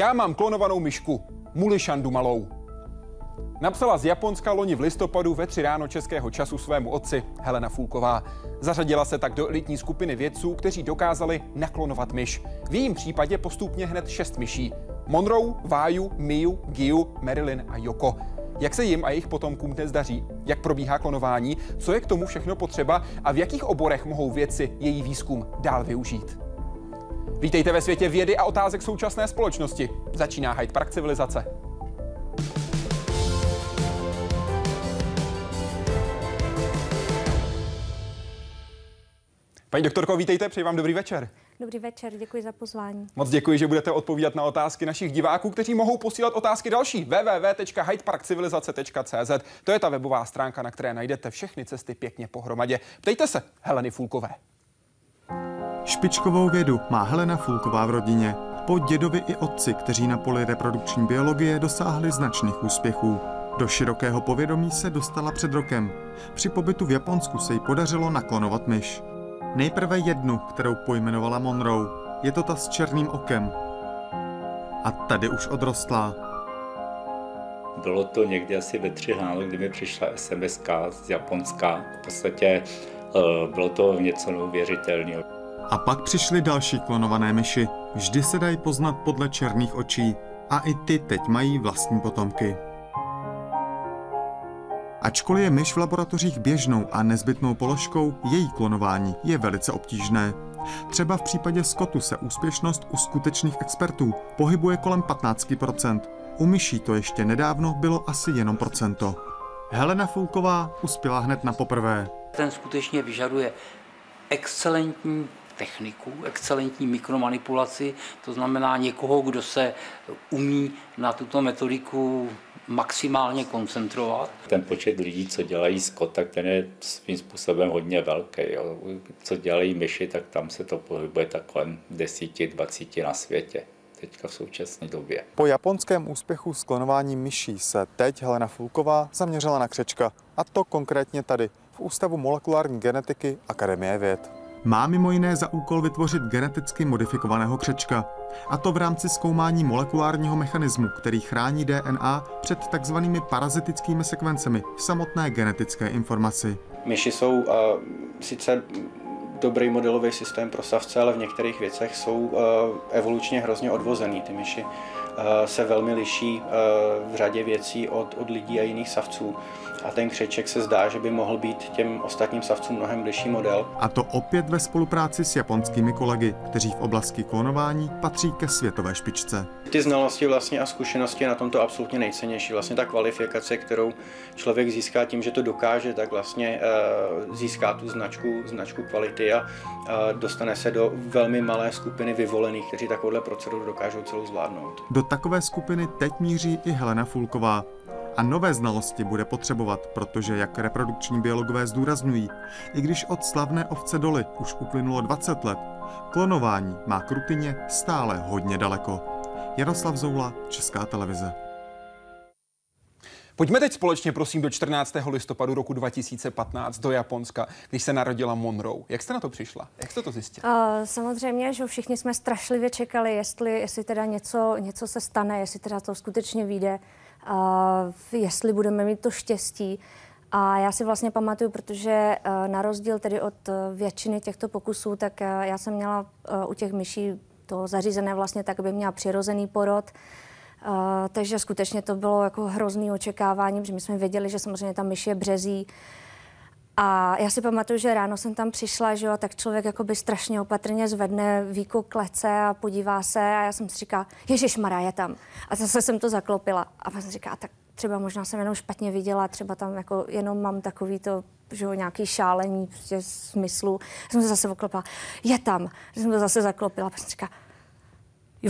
Já mám klonovanou myšku, Mulišandu malou. Napsala z Japonska loni v listopadu ve tři ráno českého času svému otci Helena Fulková. Zařadila se tak do elitní skupiny vědců, kteří dokázali naklonovat myš. V jejím případě postupně hned šest myší. Monroe, Váju, Miu, Giu, Marilyn a Yoko. Jak se jim a jejich potomkům dnes daří? Jak probíhá klonování? Co je k tomu všechno potřeba? A v jakých oborech mohou vědci její výzkum dál využít? Vítejte ve světě vědy a otázek současné společnosti. Začíná Hyde Park civilizace. Paní doktorko, vítejte, přeji vám dobrý večer. Dobrý večer, děkuji za pozvání. Moc děkuji, že budete odpovídat na otázky našich diváků, kteří mohou posílat otázky další. www.hydeparkcivilizace.cz To je ta webová stránka, na které najdete všechny cesty pěkně pohromadě. Ptejte se Heleny Fulkové. Špičkovou vědu má Helena Fulková v rodině. Po dědovi i otci, kteří na poli reprodukční biologie dosáhli značných úspěchů. Do širokého povědomí se dostala před rokem. Při pobytu v Japonsku se jí podařilo naklonovat myš. Nejprve jednu, kterou pojmenovala Monroe. Je to ta s černým okem. A tady už odrostla. Bylo to někdy asi ve tři ráno, kdy mi přišla SMS z Japonska. V podstatě uh, bylo to něco neuvěřitelného. A pak přišly další klonované myši. Vždy se dají poznat podle černých očí. A i ty teď mají vlastní potomky. Ačkoliv je myš v laboratořích běžnou a nezbytnou položkou, její klonování je velice obtížné. Třeba v případě skotu se úspěšnost u skutečných expertů pohybuje kolem 15%. U myší to ještě nedávno bylo asi jenom procento. Helena Fulková uspěla hned na poprvé. Ten skutečně vyžaduje excelentní techniku, excelentní mikromanipulaci, to znamená někoho, kdo se umí na tuto metodiku maximálně koncentrovat. Ten počet lidí, co dělají skot, tak ten je svým způsobem hodně velký. Jo. Co dělají myši, tak tam se to pohybuje tak kolem 10-20 na světě teďka v současné době. Po japonském úspěchu s klonováním myší se teď Helena Fulková zaměřila na křečka. A to konkrétně tady, v Ústavu molekulární genetiky Akademie věd. Má mimo jiné za úkol vytvořit geneticky modifikovaného křečka. A to v rámci zkoumání molekulárního mechanismu, který chrání DNA před takzvanými parazitickými sekvencemi v samotné genetické informaci. Myši jsou uh, sice dobrý modelový systém pro savce, ale v některých věcech jsou uh, evolučně hrozně odvozený. Ty myši uh, se velmi liší uh, v řadě věcí od, od lidí a jiných savců a ten křeček se zdá, že by mohl být těm ostatním savcům mnohem bližší model. A to opět ve spolupráci s japonskými kolegy, kteří v oblasti klonování patří ke světové špičce. Ty znalosti vlastně a zkušenosti na tomto absolutně nejcennější. Vlastně ta kvalifikace, kterou člověk získá tím, že to dokáže, tak vlastně uh, získá tu značku, značku kvality a dostane se do velmi malé skupiny vyvolených, kteří takovouhle proceduru dokážou celou zvládnout. Do takové skupiny teď míří i Helena Fulková, a nové znalosti bude potřebovat, protože, jak reprodukční biologové zdůrazňují, i když od slavné ovce doly už uplynulo 20 let, klonování má k rutině stále hodně daleko. Jaroslav Zoula, Česká televize. Pojďme teď společně, prosím, do 14. listopadu roku 2015 do Japonska, když se narodila Monroe. Jak jste na to přišla? Jak jste to zjistila? Uh, samozřejmě, že všichni jsme strašlivě čekali, jestli, jestli teda něco, něco se stane, jestli teda to skutečně vyjde jestli budeme mít to štěstí. A já si vlastně pamatuju, protože eh, na rozdíl tedy od eh, většiny těchto pokusů, tak eh, já jsem měla u těch myší to zařízené vlastně tak, aby měla přirozený porod. Uh, takže skutečně to bylo jako hrozný očekávání, protože my jsme věděli, že samozřejmě ta myš je březí, a já si pamatuju, že ráno jsem tam přišla, že jo, tak člověk jakoby strašně opatrně zvedne víko klece a podívá se a já jsem si říkala, Ježíš Mara je tam. A zase jsem to zaklopila. A pak jsem říkala, tak třeba možná jsem jenom špatně viděla, třeba tam jako jenom mám takový to, že jo, nějaký šálení prostě smyslu. Já jsem se zase oklopila, je tam. Jsem to zase zaklopila. A pak jsem říkala,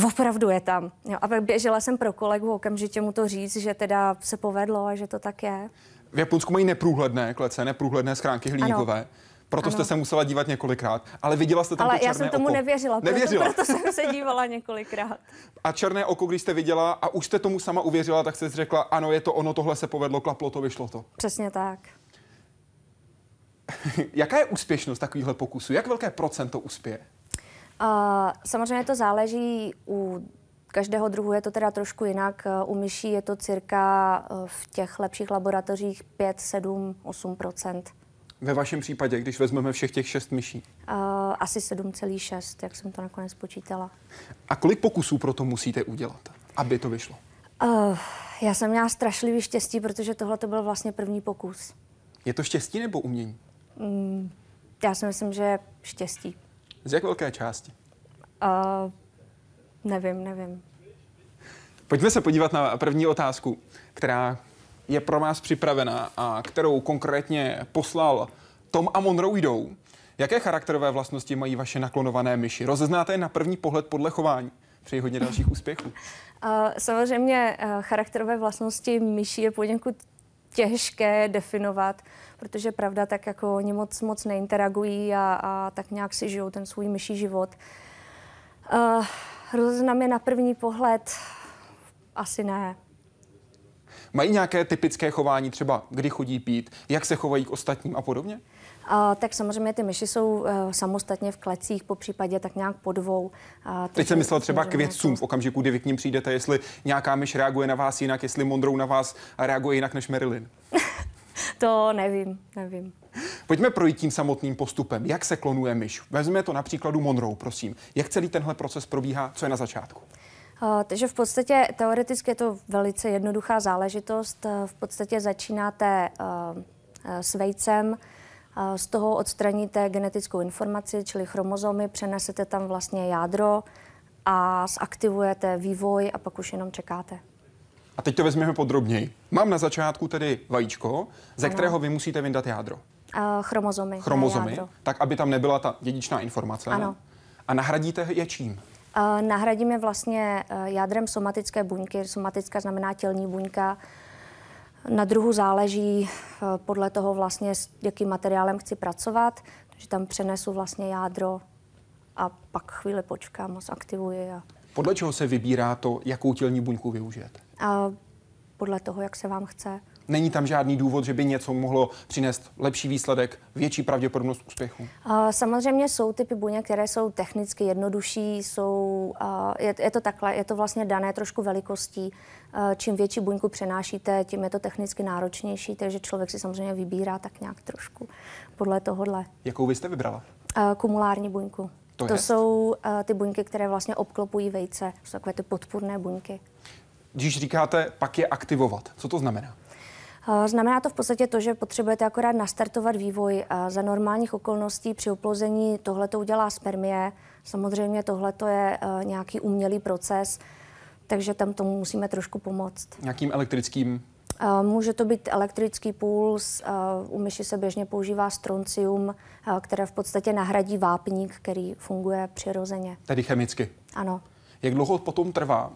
opravdu je tam. Jo, a pak běžela jsem pro kolegu okamžitě mu to říct, že teda se povedlo a že to tak je. V Japonsku mají neprůhledné klece, neprůhledné schránky hliníkové. Ano. Proto ano. jste se musela dívat několikrát, ale viděla jste tam ale to já jsem tomu oko. nevěřila, nevěřila. Proto, proto jsem se dívala několikrát. A černé oko, když jste viděla a už jste tomu sama uvěřila, tak jste řekla, ano, je to ono, tohle se povedlo, klaplo to, vyšlo to. Přesně tak. Jaká je úspěšnost takovýchhle pokusů? Jak velké procento uspěje? Uh, samozřejmě to záleží u každého druhu je to teda trošku jinak. U myší je to cirka v těch lepších laboratořích 5, 7, 8% Ve vašem případě, když vezmeme všech těch šest myší? Uh, asi 7,6, jak jsem to nakonec počítala. A kolik pokusů pro to musíte udělat, aby to vyšlo? Uh, já jsem měla strašlivý štěstí, protože tohle to byl vlastně první pokus. Je to štěstí nebo umění? Mm, já si myslím, že štěstí. Z jak velké části? Uh, nevím, nevím. Pojďme se podívat na první otázku, která je pro vás připravená a kterou konkrétně poslal Tom a Monroe jdou. Jaké charakterové vlastnosti mají vaše naklonované myši? Rozeznáte je na první pohled podle chování. Přeji hodně dalších úspěchů. Uh, samozřejmě uh, charakterové vlastnosti myší je poněkud těžké definovat, protože pravda, tak jako oni moc, moc neinteragují a, a tak nějak si žijou ten svůj myší život. Uh, je na první pohled asi ne. Mají nějaké typické chování, třeba kdy chodí pít, jak se chovají k ostatním a podobně? A, tak samozřejmě ty myši jsou uh, samostatně v klecích, po případě tak nějak po dvou. A, Teď jsem myslel třeba k vědcům v okamžiku, kdy vy k ním přijdete, jestli nějaká myš reaguje na vás jinak, jestli Mondrou na vás reaguje jinak než Marilyn. to nevím, nevím. Pojďme projít tím samotným postupem. Jak se klonuje myš? Vezměme to na příkladu Monroe, prosím. Jak celý tenhle proces probíhá? Co je na začátku? Takže v podstatě teoreticky je to velice jednoduchá záležitost. V podstatě začínáte s vejcem, z toho odstraníte genetickou informaci, čili chromozomy, přenesete tam vlastně jádro a zaktivujete vývoj a pak už jenom čekáte. A teď to vezmeme podrobněji. Mám na začátku tedy vajíčko, ze ano. kterého vy musíte vyndat jádro. Uh, chromozomy. Chromozomy, tak aby tam nebyla ta dědičná informace. Ano. A nahradíte je čím? Uh, nahradíme vlastně uh, jádrem somatické buňky. Somatická znamená tělní buňka. Na druhu záleží podle toho vlastně, s jakým materiálem chci pracovat. Takže tam přenesu vlastně jádro a pak chvíli počkám a zaktivuji. A... Podle čeho se vybírá to, jakou tělní buňku využijete? Uh, podle toho, jak se vám chce. Není tam žádný důvod, že by něco mohlo přinést lepší výsledek, větší pravděpodobnost úspěchu? Samozřejmě jsou typy buněk, které jsou technicky jednodušší, jsou, je, je to takhle, je to vlastně dané trošku velikostí. Čím větší buňku přenášíte, tím je to technicky náročnější, takže člověk si samozřejmě vybírá tak nějak trošku podle tohohle. Jakou vy jste vybrala? Kumulární buňku. To, to jsou uh, ty buňky, které vlastně obklopují vejce. Jsou takové ty podpůrné buňky. Když říkáte pak je aktivovat, co to znamená? Znamená to v podstatě to, že potřebujete akorát nastartovat vývoj. A za normálních okolností při oplození tohle to udělá spermie. Samozřejmě tohle je uh, nějaký umělý proces, takže tam tomu musíme trošku pomoct. Nějakým elektrickým může to být elektrický puls, u myši se běžně používá stroncium, které v podstatě nahradí vápník, který funguje přirozeně. Tedy chemicky? Ano. Jak dlouho potom trvá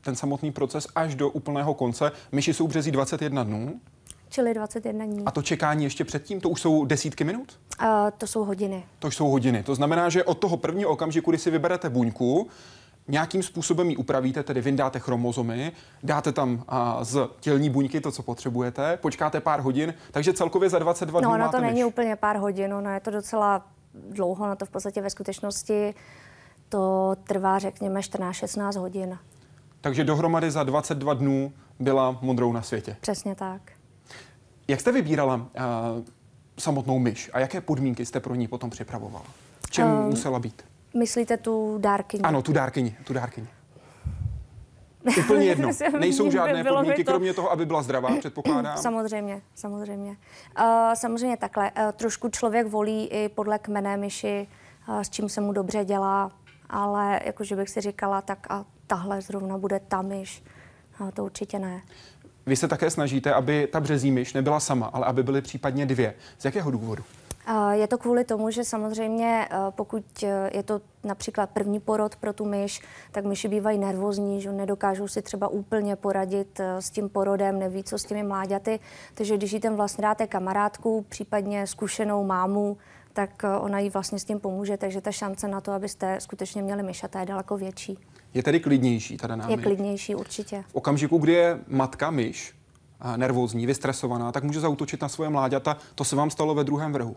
ten samotný proces až do úplného konce. Myši jsou březí 21 dnů. Čili 21 dní. A to čekání ještě předtím, to už jsou desítky minut? Uh, to jsou hodiny. To jsou hodiny. To znamená, že od toho prvního okamžiku, kdy si vyberete buňku, nějakým způsobem ji upravíte, tedy vyndáte chromozomy, dáte tam a, z tělní buňky to, co potřebujete, počkáte pár hodin, takže celkově za 22 no, dnů No, to není myš. úplně pár hodin, no, je to docela dlouho, no to v podstatě ve skutečnosti to trvá, řekněme, 14-16 hodin. Takže dohromady za 22 dnů byla modrou na světě. Přesně tak. Jak jste vybírala uh, samotnou myš a jaké podmínky jste pro ní potom připravovala? V čem um, musela být? Myslíte tu dárkyni? Ano, tu dárkyni, tu dárkyni. Úplně jedno. Nejsou žádné podmínky, to... kromě toho, aby byla zdravá, předpokládám. Samozřejmě, samozřejmě. Uh, samozřejmě takhle. Uh, trošku člověk volí i podle kmené myši, uh, s čím se mu dobře dělá, ale jakože bych si říkala, tak a tahle zrovna bude ta myš. A to určitě ne. Vy se také snažíte, aby ta březí myš nebyla sama, ale aby byly případně dvě. Z jakého důvodu? Je to kvůli tomu, že samozřejmě pokud e, je to například první porod pro tu myš, tak myši bývají nervózní, že nedokážou si třeba úplně poradit e, s tím porodem, neví, co s těmi mláďaty. Takže když jí ten vlastně dáte kamarádku, případně zkušenou mámu, tak ona jí vlastně s tím pomůže, takže ta šance na to, abyste skutečně měli myšata, je daleko větší. Je tedy klidnější ta daná Je klidnější určitě. V okamžiku, kdy je matka myš nervózní, vystresovaná, tak může zautočit na svoje mláďata. To se vám stalo ve druhém vrhu.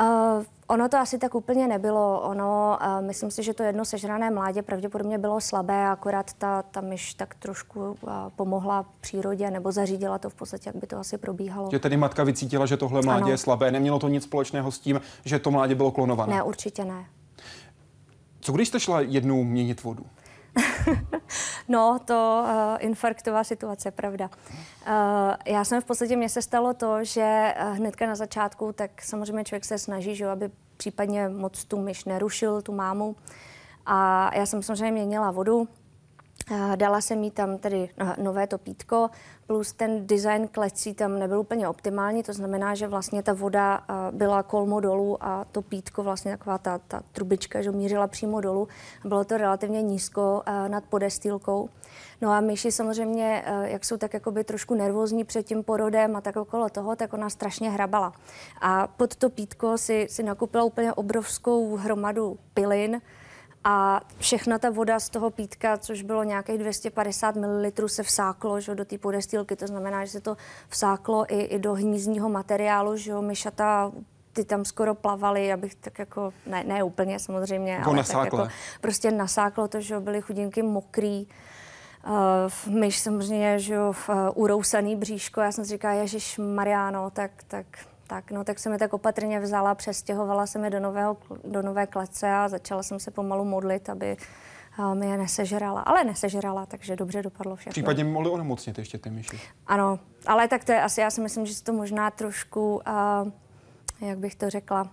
Uh, ono to asi tak úplně nebylo. Ono, uh, myslím si, že to jedno sežrané mládě pravděpodobně bylo slabé, akorát ta, ta myš tak trošku uh, pomohla přírodě nebo zařídila to v podstatě, jak by to asi probíhalo. Že tedy matka vycítila, že tohle mládě ano. je slabé. Nemělo to nic společného s tím, že to mládě bylo klonované? Ne, určitě ne. Co když jste šla jednou měnit vodu? no, to uh, infarktová situace, pravda. Uh, já jsem v podstatě, mně se stalo to, že uh, hnedka na začátku, tak samozřejmě člověk se snaží, že, aby případně moc tu myš nerušil, tu mámu. A já jsem samozřejmě měnila vodu, Dala jsem jí tam tedy nové topítko, plus ten design klecí tam nebyl úplně optimální, to znamená, že vlastně ta voda byla kolmo dolů a to pítko, vlastně taková ta, ta trubička, že mířila přímo dolů. Bylo to relativně nízko nad podestýlkou. No a myši samozřejmě, jak jsou tak jakoby trošku nervózní před tím porodem a tak okolo toho, tak ona strašně hrabala. A pod to pítko si, si nakupila úplně obrovskou hromadu pilin, a všechna ta voda z toho pítka, což bylo nějakých 250 ml, se vsáklo že, do té podestýlky. To znamená, že se to vsáklo i, i do hnízdního materiálu, že jo, myšata ty tam skoro plavaly, abych tak jako, ne, ne úplně samozřejmě, jako ale tak jako, prostě nasáklo to, že jo, byly chudinky mokrý. Uh, myš samozřejmě, že jo, uh, urousaný bříško, já jsem si říkala, Ježíš Mariano, tak, tak tak, no, tak jsem je tak opatrně vzala, přestěhovala jsem je do, nového, do nové klece a začala jsem se pomalu modlit, aby uh, mi je nesežrala. Ale nesežrala, takže dobře dopadlo všechno. Případně mohli onemocnit ještě ty myši. Ano, ale tak to je asi, já si myslím, že to možná trošku, uh, jak bych to řekla,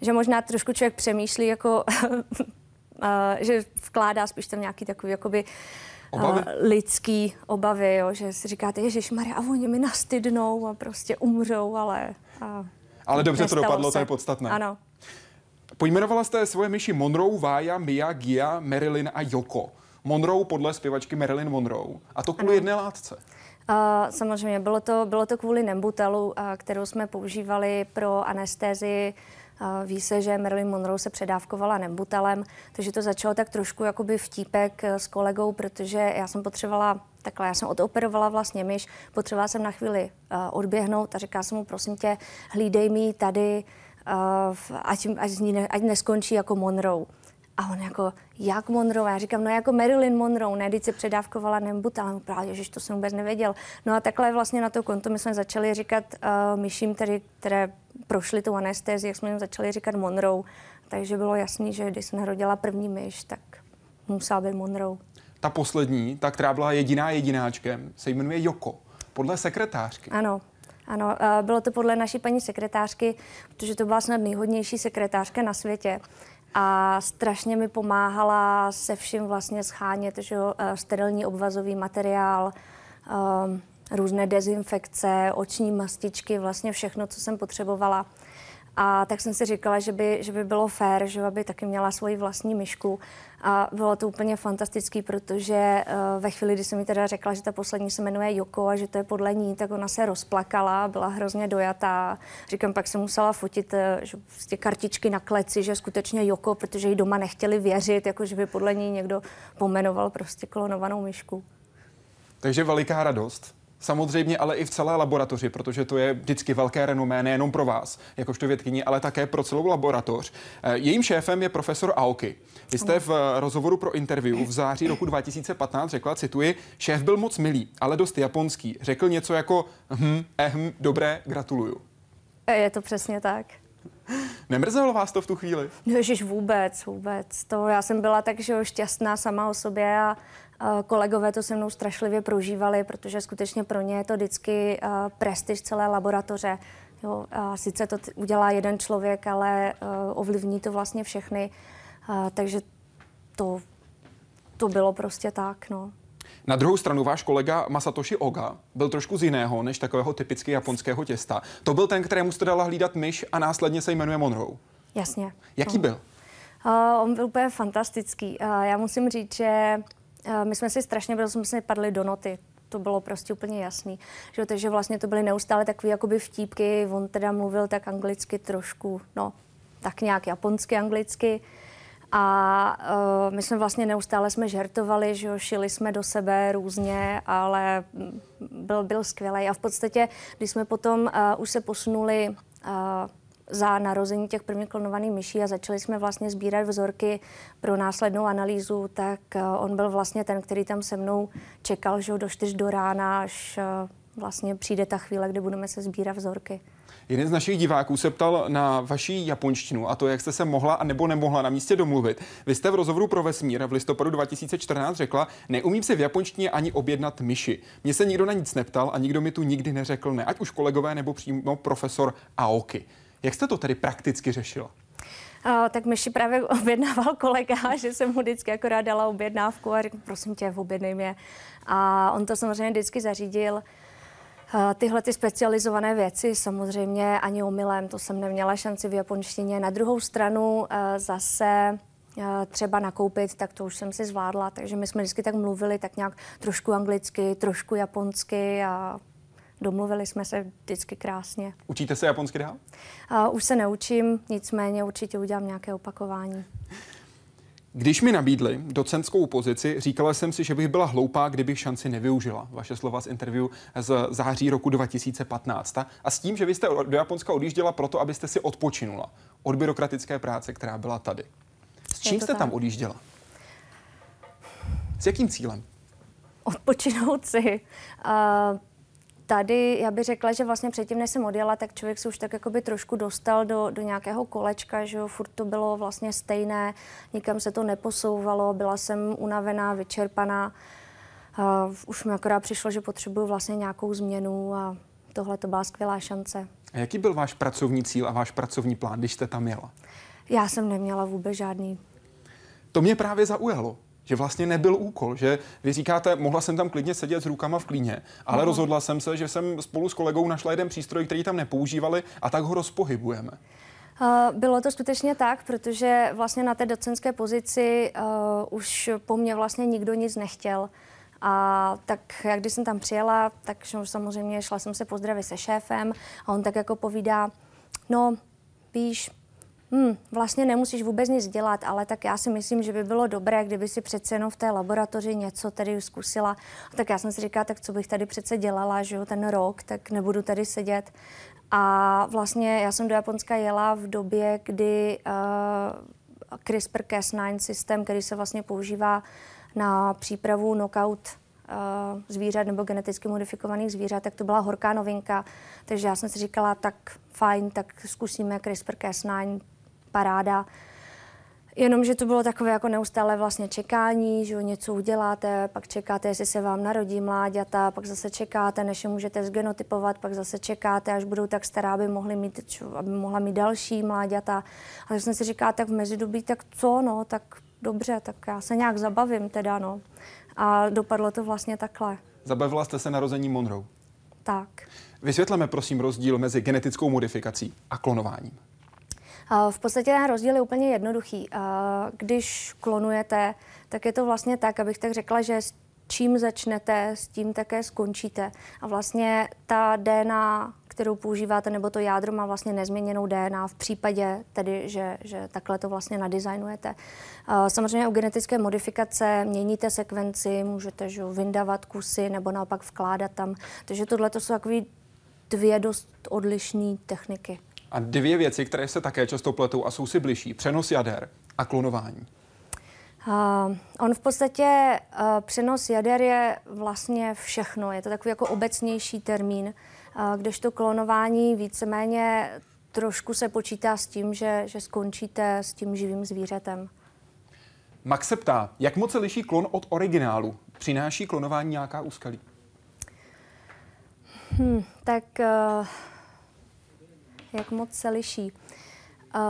že možná trošku člověk přemýšlí jako, uh, že vkládá spíš tam nějaký takový jakoby obavy? Lidský obavy, jo, že si říkáte, Ježíš Maria, a oni mi nastydnou a prostě umřou, ale a Ale dobře to dopadlo, se. to je podstatné. Ano. Pojmenovala jste svoje myši Monroe, Vája, Mia, Gia, Marilyn a Yoko. Monroe podle zpěvačky Marilyn Monroe. A to kvůli ano. jedné látce. Uh, samozřejmě, bylo to, bylo to kvůli Nembutelu, uh, kterou jsme používali pro anestézii Ví se, že Marilyn Monroe se předávkovala nembutalem, takže to začalo tak trošku jakoby vtípek eh, s kolegou, protože já jsem potřebovala, takhle, já jsem odoperovala vlastně myš, potřebovala jsem na chvíli uh, odběhnout a říká jsem mu, prosím tě, hlídej mi tady, uh, ať, ať, ne, ať neskončí jako Monroe. A on jako, jak Monroe? Já říkám, no jako Marilyn Monroe, ne, když se předávkovala nembutal. Právě, že to jsem vůbec nevěděl. No a takhle vlastně na to konto my jsme začali říkat uh, myším, tedy, které prošly tu anestézi, jak jsme jim začali říkat Monroe. Takže bylo jasný, že když se narodila první myš, tak musela být Monroe. Ta poslední, ta, která byla jediná jedináčkem, se jmenuje Joko, podle sekretářky. Ano, ano, eh, bylo to podle naší paní sekretářky, protože to byla snad nejhodnější sekretářka na světě a strašně mi pomáhala se vším vlastně schánět, že eh, sterilní obvazový materiál, um, různé dezinfekce, oční mastičky, vlastně všechno, co jsem potřebovala. A tak jsem si říkala, že by, že by bylo fér, že aby taky měla svoji vlastní myšku. A bylo to úplně fantastický, protože uh, ve chvíli, kdy jsem mi teda řekla, že ta poslední se jmenuje Joko a že to je podle ní, tak ona se rozplakala, byla hrozně dojatá. Říkám, pak jsem musela fotit uh, že prostě kartičky na kleci, že skutečně Joko, protože jí doma nechtěli věřit, jako že by podle ní někdo pomenoval prostě klonovanou myšku. Takže veliká radost. Samozřejmě ale i v celé laboratoři, protože to je vždycky velké renomé nejenom pro vás, jakožto vědkyni, ale také pro celou laboratoř. Eh, jejím šéfem je profesor Aoki. Vy jste v eh, rozhovoru pro interview v září roku 2015 řekla, cituji, šéf byl moc milý, ale dost japonský. Řekl něco jako, hm, ehm, dobré, gratuluju. Je to přesně tak. Nemrzelo vás to v tu chvíli? No ježiš, vůbec, vůbec. To já jsem byla tak, že šťastná sama o sobě a Kolegové to se mnou strašlivě prožívali, protože skutečně pro ně je to vždycky prestiž celé laboratoře. Jo, a sice to udělá jeden člověk, ale ovlivní to vlastně všechny. Takže to, to bylo prostě tak. No. Na druhou stranu váš kolega Masatoshi Oga byl trošku z jiného, než takového typicky japonského těsta. To byl ten, kterému jste dala hlídat myš a následně se jmenuje Monroe. Jasně. Jaký no. byl? Uh, on byl úplně fantastický. Uh, já musím říct, že my jsme si strašně, protože jsme si padli do noty. To bylo prostě úplně jasný. Že, takže vlastně to byly neustále takové jakoby vtípky. On teda mluvil tak anglicky trošku, no, tak nějak japonsky, anglicky. A uh, my jsme vlastně neustále jsme žertovali, že jo, šili jsme do sebe různě, ale byl, byl skvělý. A v podstatě, když jsme potom uh, už se posunuli uh, za narození těch prvních klonovaných myší a začali jsme vlastně sbírat vzorky pro následnou analýzu, tak uh, on byl vlastně ten, který tam se mnou čekal, že do 4 do rána, až uh, vlastně přijde ta chvíle, kdy budeme se sbírat vzorky. Jeden z našich diváků se ptal na vaší japonštinu a to, jak jste se mohla a nebo nemohla na místě domluvit. Vy jste v rozhovoru pro Vesmír v listopadu 2014 řekla, neumím si v japonštině ani objednat myši. Mně se nikdo na nic neptal a nikdo mi tu nikdy neřekl ne, ať už kolegové nebo přímo profesor Aoki. Jak jste to tedy prakticky řešila? Uh, tak myši právě objednával kolega, že jsem mu vždycky akorát dala objednávku a řekl, prosím tě, objednej mě. A on to samozřejmě vždycky zařídil. Tyhle ty specializované věci samozřejmě ani omylem, to jsem neměla šanci v japonštině. Na druhou stranu eh, zase třeba nakoupit, tak to už jsem si zvládla, takže my jsme vždycky tak mluvili tak nějak trošku anglicky, trošku japonsky a domluvili jsme se vždycky krásně. Učíte se japonsky dál? Uh, už se neučím, nicméně určitě udělám nějaké opakování. Když mi nabídli docentskou pozici, říkala jsem si, že bych byla hloupá, kdybych šanci nevyužila. Vaše slova z interview z září roku 2015. A s tím, že vy jste do Japonska odjížděla proto, abyste si odpočinula od byrokratické práce, která byla tady. S čím jste tak. tam odjížděla? S jakým cílem? Odpočinout si. Uh, tady já bych řekla, že vlastně předtím, než jsem odjela, tak člověk se už tak jakoby trošku dostal do, do nějakého kolečka, že jo, furt to bylo vlastně stejné, nikam se to neposouvalo, byla jsem unavená, vyčerpaná. Uh, už mi akorát přišlo, že potřebuju vlastně nějakou změnu a tohle to byla skvělá šance. A jaký byl váš pracovní cíl a váš pracovní plán, když jste tam jela? Já jsem neměla vůbec žádný. To mě právě zaujalo že vlastně nebyl úkol, že vy říkáte, mohla jsem tam klidně sedět s rukama v klíně, ale uh-huh. rozhodla jsem se, že jsem spolu s kolegou našla jeden přístroj, který tam nepoužívali a tak ho rozpohybujeme. Uh, bylo to skutečně tak, protože vlastně na té docenské pozici uh, už po mně vlastně nikdo nic nechtěl. A tak jak když jsem tam přijela, tak samozřejmě šla jsem se pozdravit se šéfem a on tak jako povídá, no víš, hmm, vlastně nemusíš vůbec nic dělat, ale tak já si myslím, že by bylo dobré, kdyby si přece jenom v té laboratoři něco tady zkusila. A tak já jsem si říkala, tak co bych tady přece dělala, že jo, ten rok, tak nebudu tady sedět. A vlastně já jsem do Japonska jela v době, kdy uh, CRISPR-Cas9 systém, který se vlastně používá na přípravu knockout uh, zvířat nebo geneticky modifikovaných zvířat, tak to byla horká novinka. Takže já jsem si říkala, tak fajn, tak zkusíme CRISPR-Cas9, paráda. Jenomže to bylo takové jako neustále vlastně čekání, že něco uděláte, pak čekáte, jestli se vám narodí mláďata, pak zase čekáte, než je můžete zgenotypovat, pak zase čekáte, až budou tak stará, aby, mohli mít, aby mohla mít další mláďata. A tak jsem si říká, tak v mezidobí, tak co, no, tak dobře, tak já se nějak zabavím teda, no. A dopadlo to vlastně takhle. Zabavila jste se narození Monroe? Tak. Vysvětleme prosím rozdíl mezi genetickou modifikací a klonováním. V podstatě ten rozdíl je úplně jednoduchý. Když klonujete, tak je to vlastně tak, abych tak řekla, že s čím začnete, s tím také skončíte. A vlastně ta DNA, kterou používáte, nebo to jádro má vlastně nezměněnou DNA v případě tedy, že, že takhle to vlastně nadizajnujete. Samozřejmě u genetické modifikace měníte sekvenci, můžete že, vyndávat kusy nebo naopak vkládat tam. Takže tohle to jsou takové dvě dost odlišné techniky. A dvě věci, které se také často pletou a jsou si bližší. Přenos jader a klonování. Uh, on v podstatě, uh, přenos jader je vlastně všechno. Je to takový jako obecnější termín, uh, kdežto klonování víceméně trošku se počítá s tím, že, že skončíte s tím živým zvířetem. Max se ptá, jak moc se liší klon od originálu? Přináší klonování nějaká úskalí? Hmm, tak uh, jak moc se liší. Uh,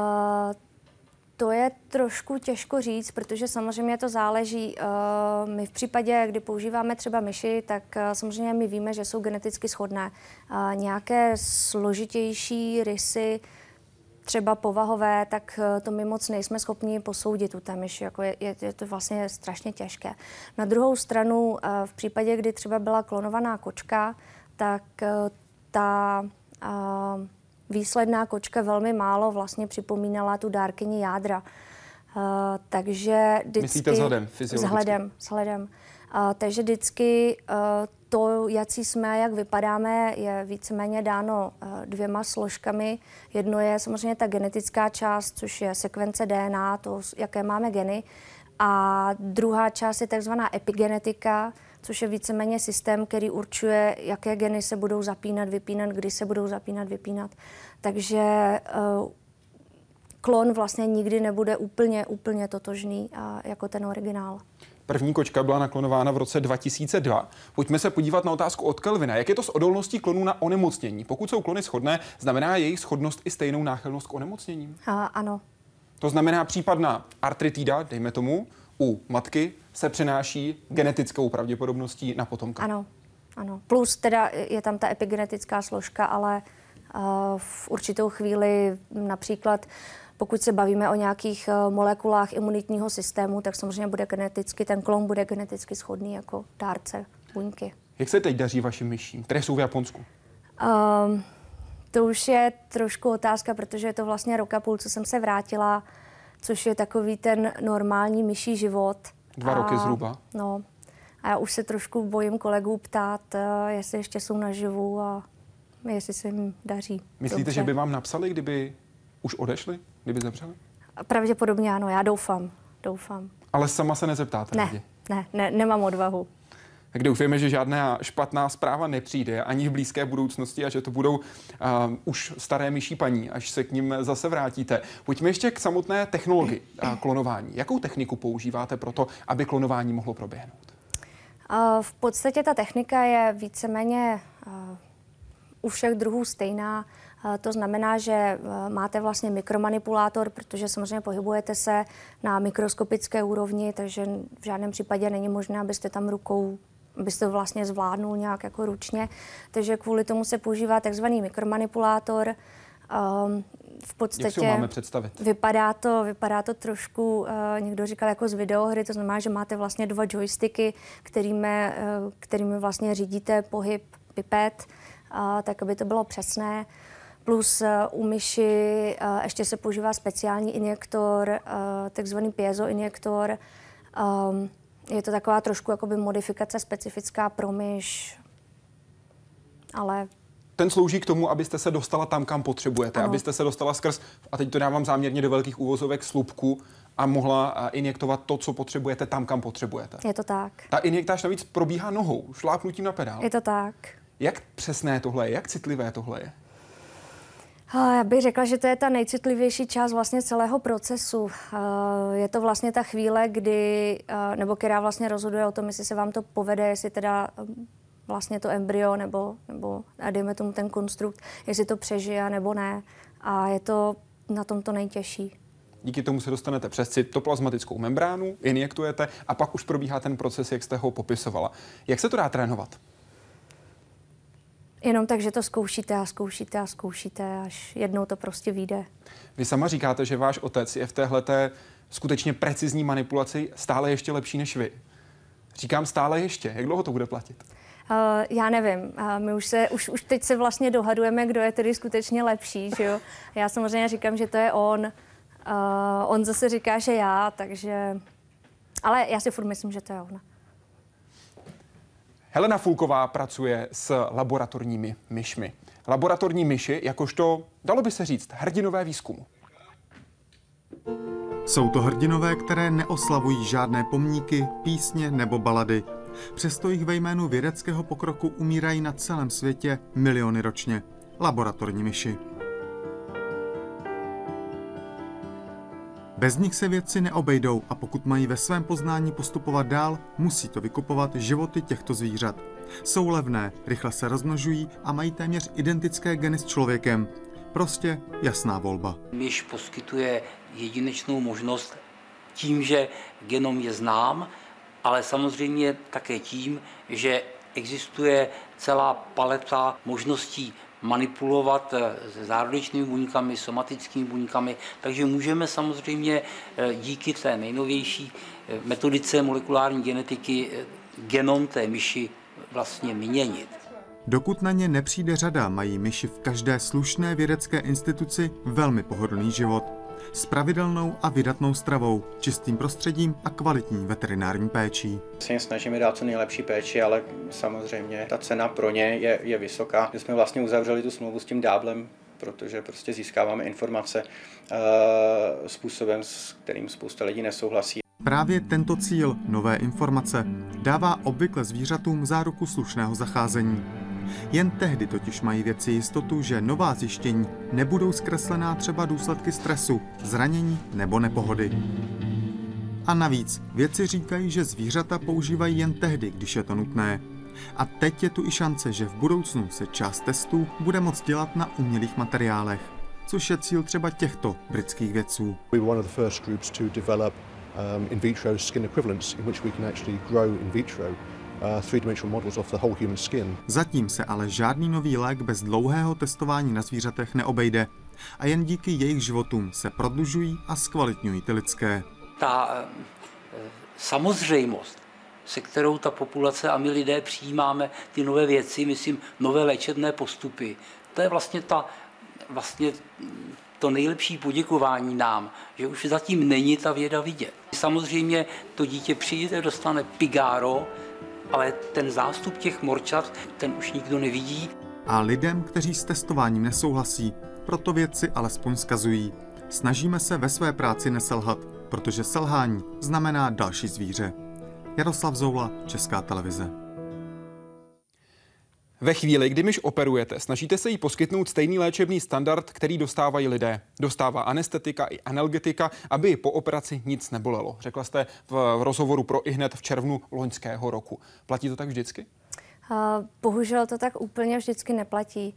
to je trošku těžko říct, protože samozřejmě to záleží. Uh, my v případě, kdy používáme třeba myši, tak uh, samozřejmě my víme, že jsou geneticky shodné. Nějaké složitější rysy, třeba povahové, tak to my moc nejsme schopni posoudit u té myši. Jako je, je, je to vlastně strašně těžké. Na druhou stranu, v případě, kdy třeba byla klonovaná kočka, tak ta výsledná kočka velmi málo vlastně připomínala tu dárkyni jádra. Uh, takže vždycky... Myslíte vzhledem, fyziologicky? Vzhledem, vzhledem. Uh, takže vždycky uh, to, jaký jsme, jak vypadáme, je víceméně dáno eh, dvěma složkami. Jedno je samozřejmě ta genetická část, což je sekvence DNA, to, jaké máme geny. A druhá část je takzvaná epigenetika, což je víceméně systém, který určuje, jaké geny se budou zapínat, vypínat, kdy se budou zapínat, vypínat. Takže uh, klon vlastně nikdy nebude úplně, úplně totožný uh, jako ten originál. První kočka byla naklonována v roce 2002. Pojďme se podívat na otázku od Kelvina. Jak je to s odolností klonů na onemocnění? Pokud jsou klony shodné, znamená jejich schodnost i stejnou náchylnost k onemocněním? A, ano. To znamená případná artritida, dejme tomu, u matky se přenáší genetickou pravděpodobností na potomka. Ano, ano. Plus teda je tam ta epigenetická složka, ale uh, v určitou chvíli například pokud se bavíme o nějakých uh, molekulách imunitního systému, tak samozřejmě bude geneticky, ten klon bude geneticky schodný jako dárce buňky. Jak se teď daří vašim myším, které jsou v Japonsku? Um, to už je trošku otázka, protože je to vlastně rok a půl, co jsem se vrátila, což je takový ten normální myší život. Dva a, roky zhruba. No. A já už se trošku bojím kolegů ptát, eh, jestli ještě jsou naživu a jestli se jim daří. Myslíte, dobře. že by vám napsali, kdyby už odešli, kdyby zemřeli? Pravděpodobně ano, já doufám. Doufám. Ale sama se nezeptáte? Ne, ne, ne, nemám odvahu tak doufujeme, že žádná špatná zpráva nepřijde ani v blízké budoucnosti a že to budou uh, už staré myší paní, až se k ním zase vrátíte. Pojďme ještě k samotné technologii uh, klonování. Jakou techniku používáte pro to, aby klonování mohlo proběhnout? Uh, v podstatě ta technika je víceméně uh, u všech druhů stejná. To znamená, že máte vlastně mikromanipulátor, protože samozřejmě pohybujete se na mikroskopické úrovni, takže v žádném případě není možné, abyste tam rukou byste to vlastně zvládnul nějak jako ručně. Takže kvůli tomu se používá takzvaný mikromanipulátor. Um, v podstatě Jak si ho máme představit? Vypadá to, vypadá to trošku, uh, někdo říkal jako z videohry, to znamená, že máte vlastně dva joysticky, kterými, uh, kterými vlastně řídíte pohyb pipet, uh, tak aby to bylo přesné. Plus uh, u myši uh, ještě se používá speciální injektor, uh, takzvaný piezo injektor. Um, je to taková trošku jakoby modifikace specifická pro myš, ale ten slouží k tomu, abyste se dostala tam, kam potřebujete, ano. abyste se dostala skrz, a teď to dávám záměrně do velkých úvozovek, slupku a mohla injektovat to, co potřebujete tam, kam potřebujete. Je to tak. Ta injektáž navíc probíhá nohou, šlápnutím na pedál. Je to tak. Jak přesné tohle je? Jak citlivé tohle je? Já bych řekla, že to je ta nejcitlivější část vlastně celého procesu. Je to vlastně ta chvíle, kdy, nebo která vlastně rozhoduje o tom, jestli se vám to povede, jestli teda um, vlastně to embryo nebo, nebo dejme tomu ten konstrukt, jestli to přežije nebo ne. A je to na tom to nejtěžší. Díky tomu se dostanete přes cytoplazmatickou membránu, injektujete a pak už probíhá ten proces, jak jste ho popisovala. Jak se to dá trénovat? Jenom tak, že to zkoušíte a zkoušíte a zkoušíte, až jednou to prostě vyjde. Vy sama říkáte, že váš otec je v téhleté skutečně precizní manipulaci stále ještě lepší než vy. Říkám stále ještě. Jak dlouho to bude platit? Uh, já nevím. Uh, my už, se, už, už teď se vlastně dohadujeme, kdo je tedy skutečně lepší. Že jo? Já samozřejmě říkám, že to je on. Uh, on zase říká, že já, takže... Ale já si furt myslím, že to je ona. Helena Fulková pracuje s laboratorními myšmi. Laboratorní myši, jakožto, dalo by se říct, hrdinové výzkumu. Jsou to hrdinové, které neoslavují žádné pomníky, písně nebo balady. Přesto jich ve jménu vědeckého pokroku umírají na celém světě miliony ročně. Laboratorní myši. Bez nich se vědci neobejdou a pokud mají ve svém poznání postupovat dál, musí to vykupovat životy těchto zvířat. Jsou levné, rychle se rozmnožují a mají téměř identické geny s člověkem. Prostě jasná volba. Myš poskytuje jedinečnou možnost tím, že genom je znám, ale samozřejmě také tím, že existuje celá paleta možností manipulovat eh, se zárodečnými buňkami, somatickými buňkami, takže můžeme samozřejmě eh, díky té nejnovější eh, metodice molekulární genetiky genom té myši vlastně měnit. Dokud na ně nepřijde řada, mají myši v každé slušné vědecké instituci velmi pohodlný život. S pravidelnou a vydatnou stravou, čistým prostředím a kvalitní veterinární péčí. Se jim snažíme dát co nejlepší péči, ale samozřejmě ta cena pro ně je, je vysoká. My jsme vlastně uzavřeli tu smlouvu s tím dáblem, protože prostě získáváme informace uh, způsobem, s kterým spousta lidí nesouhlasí. Právě tento cíl, nové informace, dává obvykle zvířatům záruku slušného zacházení. Jen tehdy totiž mají věci jistotu, že nová zjištění nebudou zkreslená třeba důsledky stresu, zranění nebo nepohody. A navíc, věci říkají, že zvířata používají jen tehdy, když je to nutné. A teď je tu i šance, že v budoucnu se část testů bude moct dělat na umělých materiálech, což je cíl třeba těchto britských vědců. Um, in vitro skin equivalents in which we can actually grow in vitro uh, three-dimensional models of the whole human skin. Zatím se ale žádný nový lék bez dlouhého testování na zvířatech neobejde a jen díky jejich životům se prodlužují a zkvalitňují ty lidské. Ta uh, samozřejmost, se kterou ta populace a my lidé přijímáme ty nové věci, myslím, nové léčebné postupy, to je vlastně ta vlastně to nejlepší poděkování nám, že už zatím není ta věda vidět. Samozřejmě to dítě přijde, dostane pigáro, ale ten zástup těch morčat, ten už nikdo nevidí. A lidem, kteří s testováním nesouhlasí, proto vědci alespoň skazují. Snažíme se ve své práci neselhat, protože selhání znamená další zvíře. Jaroslav Zoula, Česká televize. Ve chvíli, kdy myš operujete, snažíte se jí poskytnout stejný léčebný standard, který dostávají lidé. Dostává anestetika i analgetika, aby po operaci nic nebolelo. Řekla jste v rozhovoru pro ihned v červnu loňského roku. Platí to tak vždycky? Bohužel to tak úplně vždycky neplatí.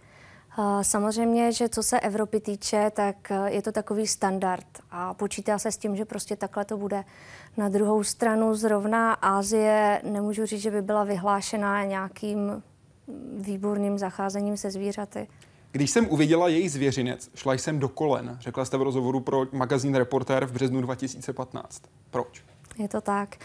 Samozřejmě, že co se Evropy týče, tak e, je to takový standard a počítá se s tím, že prostě takhle to bude. Na druhou stranu zrovna Ázie nemůžu říct, že by byla vyhlášena nějakým výborným zacházením se zvířaty. Když jsem uviděla její zvěřinec, šla jsem do kolen, řekla jste v rozhovoru pro magazín Reportér v březnu 2015. Proč? Je to tak.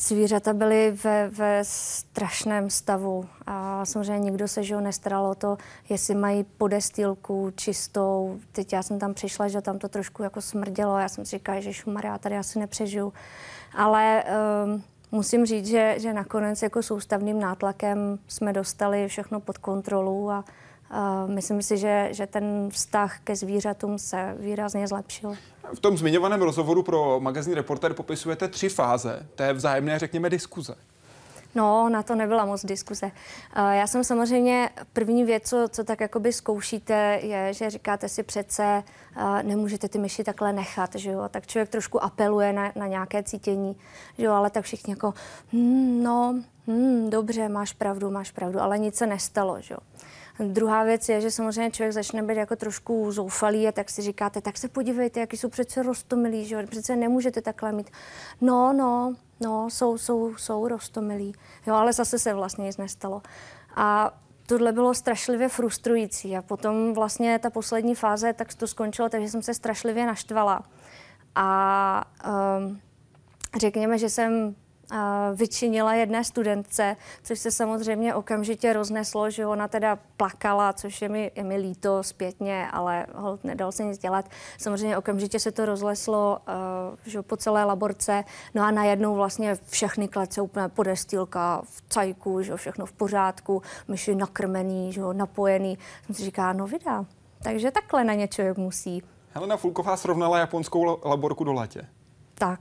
Zvířata byly ve, ve strašném stavu a samozřejmě nikdo se že nestaral o to, jestli mají podestýlku čistou. Teď já jsem tam přišla, že tam to trošku jako smrdělo. Já jsem si říkala, že Maria, tady asi nepřežiju. Ale um, musím říct, že, že nakonec jako soustavným nátlakem jsme dostali všechno pod kontrolu a, a myslím si, že, že ten vztah ke zvířatům se výrazně zlepšil. V tom zmiňovaném rozhovoru pro magazín Reporter popisujete tři fáze té vzájemné, řekněme, diskuze. No, na to nebyla moc diskuze. Já jsem samozřejmě, první věc, co, co tak jakoby zkoušíte, je, že říkáte si přece, nemůžete ty myši takhle nechat, že jo? Tak člověk trošku apeluje na, na nějaké cítění, že jo? Ale tak všichni jako, hm, no, hm, dobře, máš pravdu, máš pravdu, ale nic se nestalo, že jo? Druhá věc je, že samozřejmě člověk začne být jako trošku zoufalý a tak si říkáte, tak se podívejte, jaký jsou přece rostomilí, že přece nemůžete takhle mít. No, no, no, jsou, jsou, jsou rostomilí. Jo, ale zase se vlastně nic nestalo. A tohle bylo strašlivě frustrující a potom vlastně ta poslední fáze, tak to skončilo, takže jsem se strašlivě naštvala. A um, řekněme, že jsem vyčinila jedné studentce, což se samozřejmě okamžitě rozneslo, že ona teda plakala, což je mi, je mi líto zpětně, ale hold, nedal se nic dělat. Samozřejmě okamžitě se to rozleslo uh, že po celé laborce, no a najednou vlastně všechny klece úplně podestýlka v cajku, že všechno v pořádku, myši nakrmený, že napojený. Jsem si říká, no vydá. Takže takhle na ně člověk musí. Helena Fulková srovnala japonskou laborku do letě. Tak,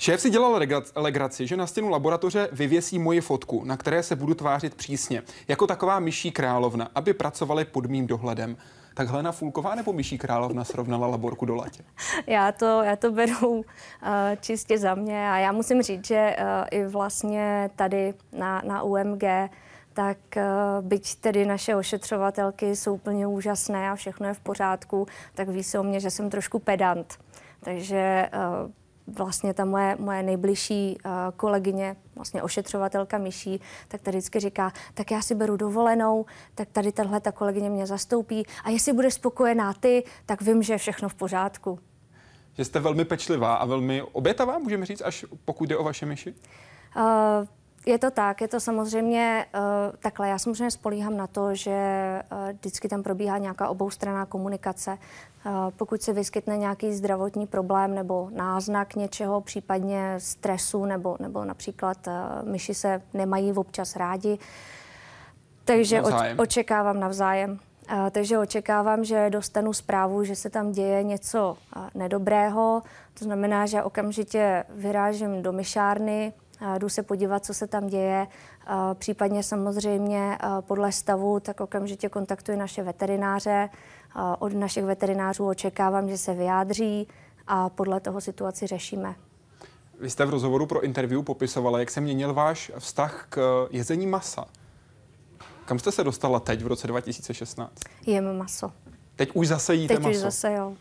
Šéf si dělal legraci, že na stěnu laboratoře vyvěsí moji fotku, na které se budu tvářit přísně, jako taková myší královna, aby pracovali pod mým dohledem. Tak Helena Fulková nebo myší královna srovnala laborku do latě? Já to, já to beru uh, čistě za mě a já musím říct, že uh, i vlastně tady na, na UMG tak uh, byť tedy naše ošetřovatelky jsou úplně úžasné a všechno je v pořádku, tak ví se o mě, že jsem trošku pedant. Takže uh, vlastně ta moje, moje nejbližší uh, kolegyně, vlastně ošetřovatelka myší, tak tady vždycky říká, tak já si beru dovolenou, tak tady tahle ta kolegyně mě zastoupí a jestli budeš spokojená ty, tak vím, že je všechno v pořádku. Že jste velmi pečlivá a velmi obětavá, můžeme říct, až pokud jde o vaše myši? Uh, Je to tak, je to samozřejmě uh, takhle. Já samozřejmě spolíhám na to, že uh, vždycky tam probíhá nějaká oboustranná komunikace. Uh, pokud se vyskytne nějaký zdravotní problém nebo náznak něčeho, případně stresu, nebo, nebo například uh, myši se nemají občas rádi, takže navzájem. očekávám navzájem. Uh, takže očekávám, že dostanu zprávu, že se tam děje něco uh, nedobrého. To znamená, že okamžitě vyrážím do myšárny, jdu se podívat, co se tam děje. Případně samozřejmě podle stavu, tak okamžitě kontaktuji naše veterináře. Od našich veterinářů očekávám, že se vyjádří a podle toho situaci řešíme. Vy jste v rozhovoru pro interview popisovala, jak se měnil váš vztah k jezení masa. Kam jste se dostala teď v roce 2016? Jem maso. Teď už zase jíte teď maso? Teď už zase, jo.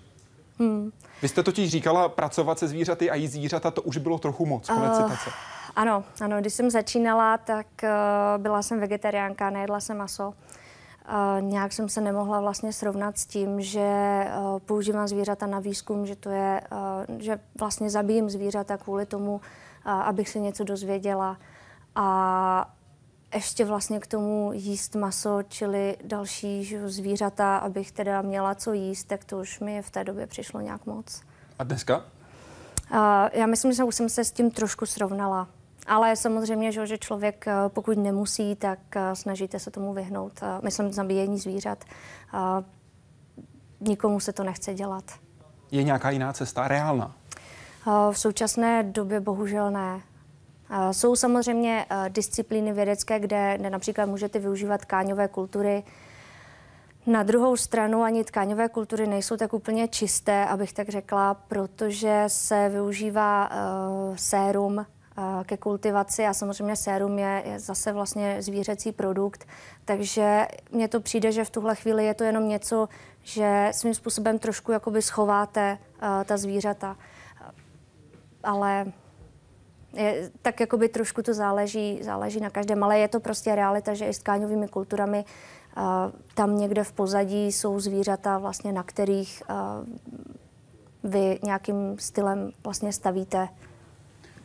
Hmm. Vy jste totiž říkala, pracovat se zvířaty a jíst zvířata, to už bylo trochu moc. Konec uh, citace. Ano, ano, když jsem začínala, tak uh, byla jsem vegetariánka, nejedla jsem maso. Uh, nějak jsem se nemohla vlastně srovnat s tím, že uh, používám zvířata na výzkum, že to je, uh, že vlastně zabijím zvířata kvůli tomu, uh, abych se něco dozvěděla. A ještě vlastně k tomu jíst maso, čili další že, zvířata, abych teda měla co jíst, tak to už mi v té době přišlo nějak moc. A dneska? Uh, já myslím, že už jsem se s tím trošku srovnala. Ale samozřejmě, že, že člověk, eh, pokud nemusí, tak eh, snažíte se tomu vyhnout. Eh, myslím, zabíjení zvířat. Nikomu se to nechce dělat. Je nějaká jiná cesta, reálná? V současné době bohužel ne. Jsou samozřejmě disciplíny vědecké, kde, kde například můžete využívat tkáňové kultury. Na druhou stranu ani tkáňové kultury nejsou tak úplně čisté, abych tak řekla, protože se využívá uh, sérum ke kultivaci. A samozřejmě sérum je, je zase vlastně zvířecí produkt, takže mně to přijde, že v tuhle chvíli je to jenom něco, že svým způsobem trošku jakoby schováte uh, ta zvířata. Ale je, tak jakoby trošku to záleží, záleží na každém, ale je to prostě realita, že i s tkáňovými kulturami uh, tam někde v pozadí jsou zvířata, vlastně, na kterých uh, vy nějakým stylem vlastně stavíte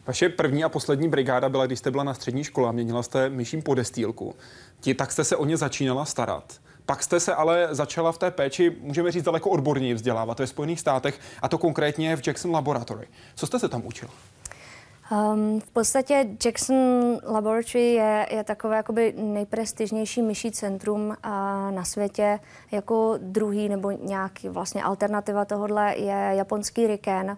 vaše první a poslední brigáda byla, když jste byla na střední škole a měnila jste myším podestýlku. Ti, tak jste se o ně začínala starat. Pak jste se ale začala v té péči, můžeme říct, daleko odborněji vzdělávat ve Spojených státech, a to konkrétně v Jackson Laboratory. Co jste se tam učila? Um, v podstatě Jackson Laboratory je, je takové jakoby nejprestižnější myší centrum uh, na světě. Jako druhý nebo nějaký vlastně alternativa tohodle je japonský Riken.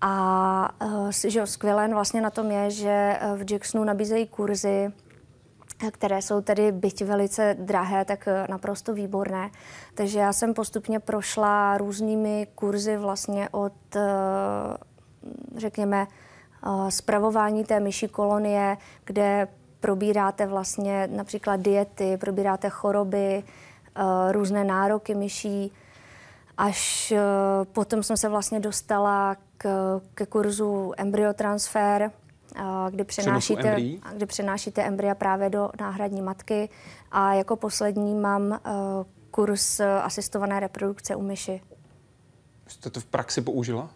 A uh, že skvělé vlastně na tom je, že eh, v Jacksonu nabízejí kurzy, které jsou tedy byť velice drahé, tak eh, naprosto výborné. Takže já jsem postupně prošla různými kurzy vlastně od, řekněme, spravování té myší kolonie, kde probíráte vlastně například diety, probíráte choroby, různé nároky myší, až potom jsem se vlastně dostala k, ke kurzu embryotransfer, kdy přenášíte, kdy přenášíte embrya právě do náhradní matky. A jako poslední mám kurz asistované reprodukce u myši. Jste to v praxi použila?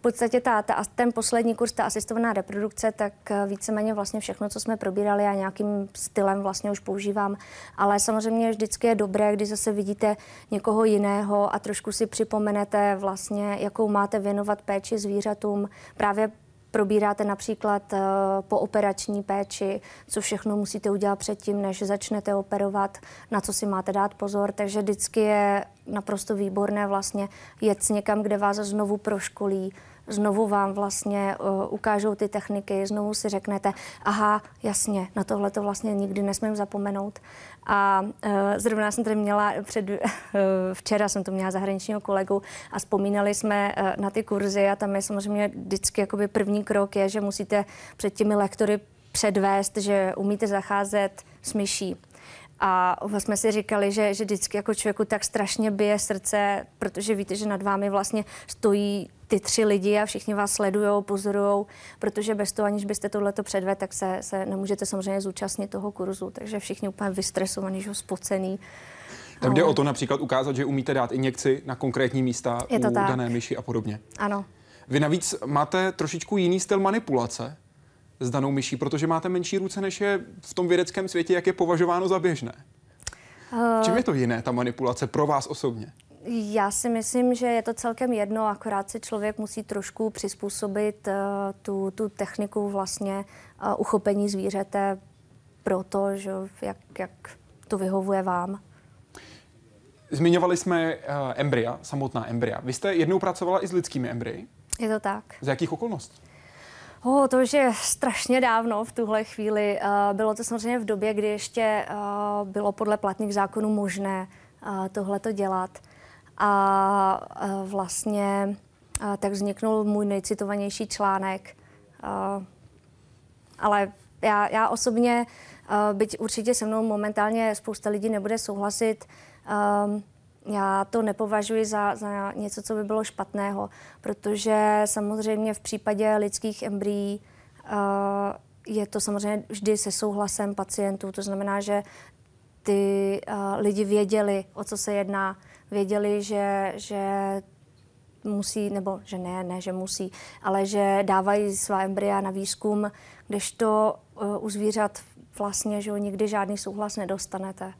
Podstatě ta, ta, ten poslední kurz, ta asistovaná reprodukce, tak eh, víceméně vlastně všechno, co jsme probírali a nějakým stylem vlastně už používám. Ale samozřejmě vždycky je dobré, když zase vidíte někoho jiného a trošku si připomenete vlastně, jakou máte věnovat péči zvířatům právě probíráte například uh, po operační péči, co všechno musíte udělat předtím, než začnete operovat, na co si máte dát pozor. Takže vždycky je naprosto výborné vlastně jet někam, kde vás znovu proškolí, znovu vám vlastně uh, ukážou ty techniky, znovu si řeknete, aha, jasně, na tohle to vlastně nikdy nesmím zapomenout. A uh, zrovna jsem tady měla před, uh, včera jsem to měla zahraničního kolegu a vzpomínali jsme uh, na ty kurzy a tam je samozřejmě vždycky jakoby první krok je, že musíte před těmi lektory předvést, že umíte zacházet s myší. A jsme si říkali, že, že vždycky jako člověku tak strašně bije srdce, protože víte, že nad vámi vlastně stojí ty tři lidi a všichni vás sledují, pozorují, protože bez toho, aniž byste tohleto předvedl, tak se, se nemůžete samozřejmě zúčastnit toho kurzu. Takže všichni úplně vystresovaní, že spocený. Tak jde o to například ukázat, že umíte dát injekci na konkrétní místa Je to u tak. dané myši a podobně. Ano. Vy navíc máte trošičku jiný styl manipulace. S danou myší, protože máte menší ruce, než je v tom vědeckém světě, jak je považováno za běžné? Uh... Čím je to jiné, ta manipulace pro vás osobně? Já si myslím, že je to celkem jedno, akorát si člověk musí trošku přizpůsobit uh, tu, tu techniku vlastně uh, uchopení zvířete pro to, že jak, jak to vyhovuje vám. Zmiňovali jsme uh, embrya, samotná embrya. Vy jste jednou pracovala i s lidskými embryi? Je to tak. Z jakých okolností? Oh, to už je strašně dávno v tuhle chvíli. Uh, bylo to samozřejmě v době, kdy ještě uh, bylo podle platných zákonů možné uh, tohle to dělat. A vlastně tak vzniknul můj nejcitovanější článek. Ale já, já osobně, byť určitě se mnou momentálně spousta lidí nebude souhlasit, já to nepovažuji za, za něco, co by bylo špatného, protože samozřejmě v případě lidských embryí uh, je to samozřejmě vždy se souhlasem pacientů. To znamená, že ty uh, lidi věděli, o co se jedná, věděli, že, že musí, nebo že ne, ne, že musí, ale že dávají svá embrya na výzkum, kdežto uh, u zvířat vlastně, že nikdy žádný souhlas nedostanete.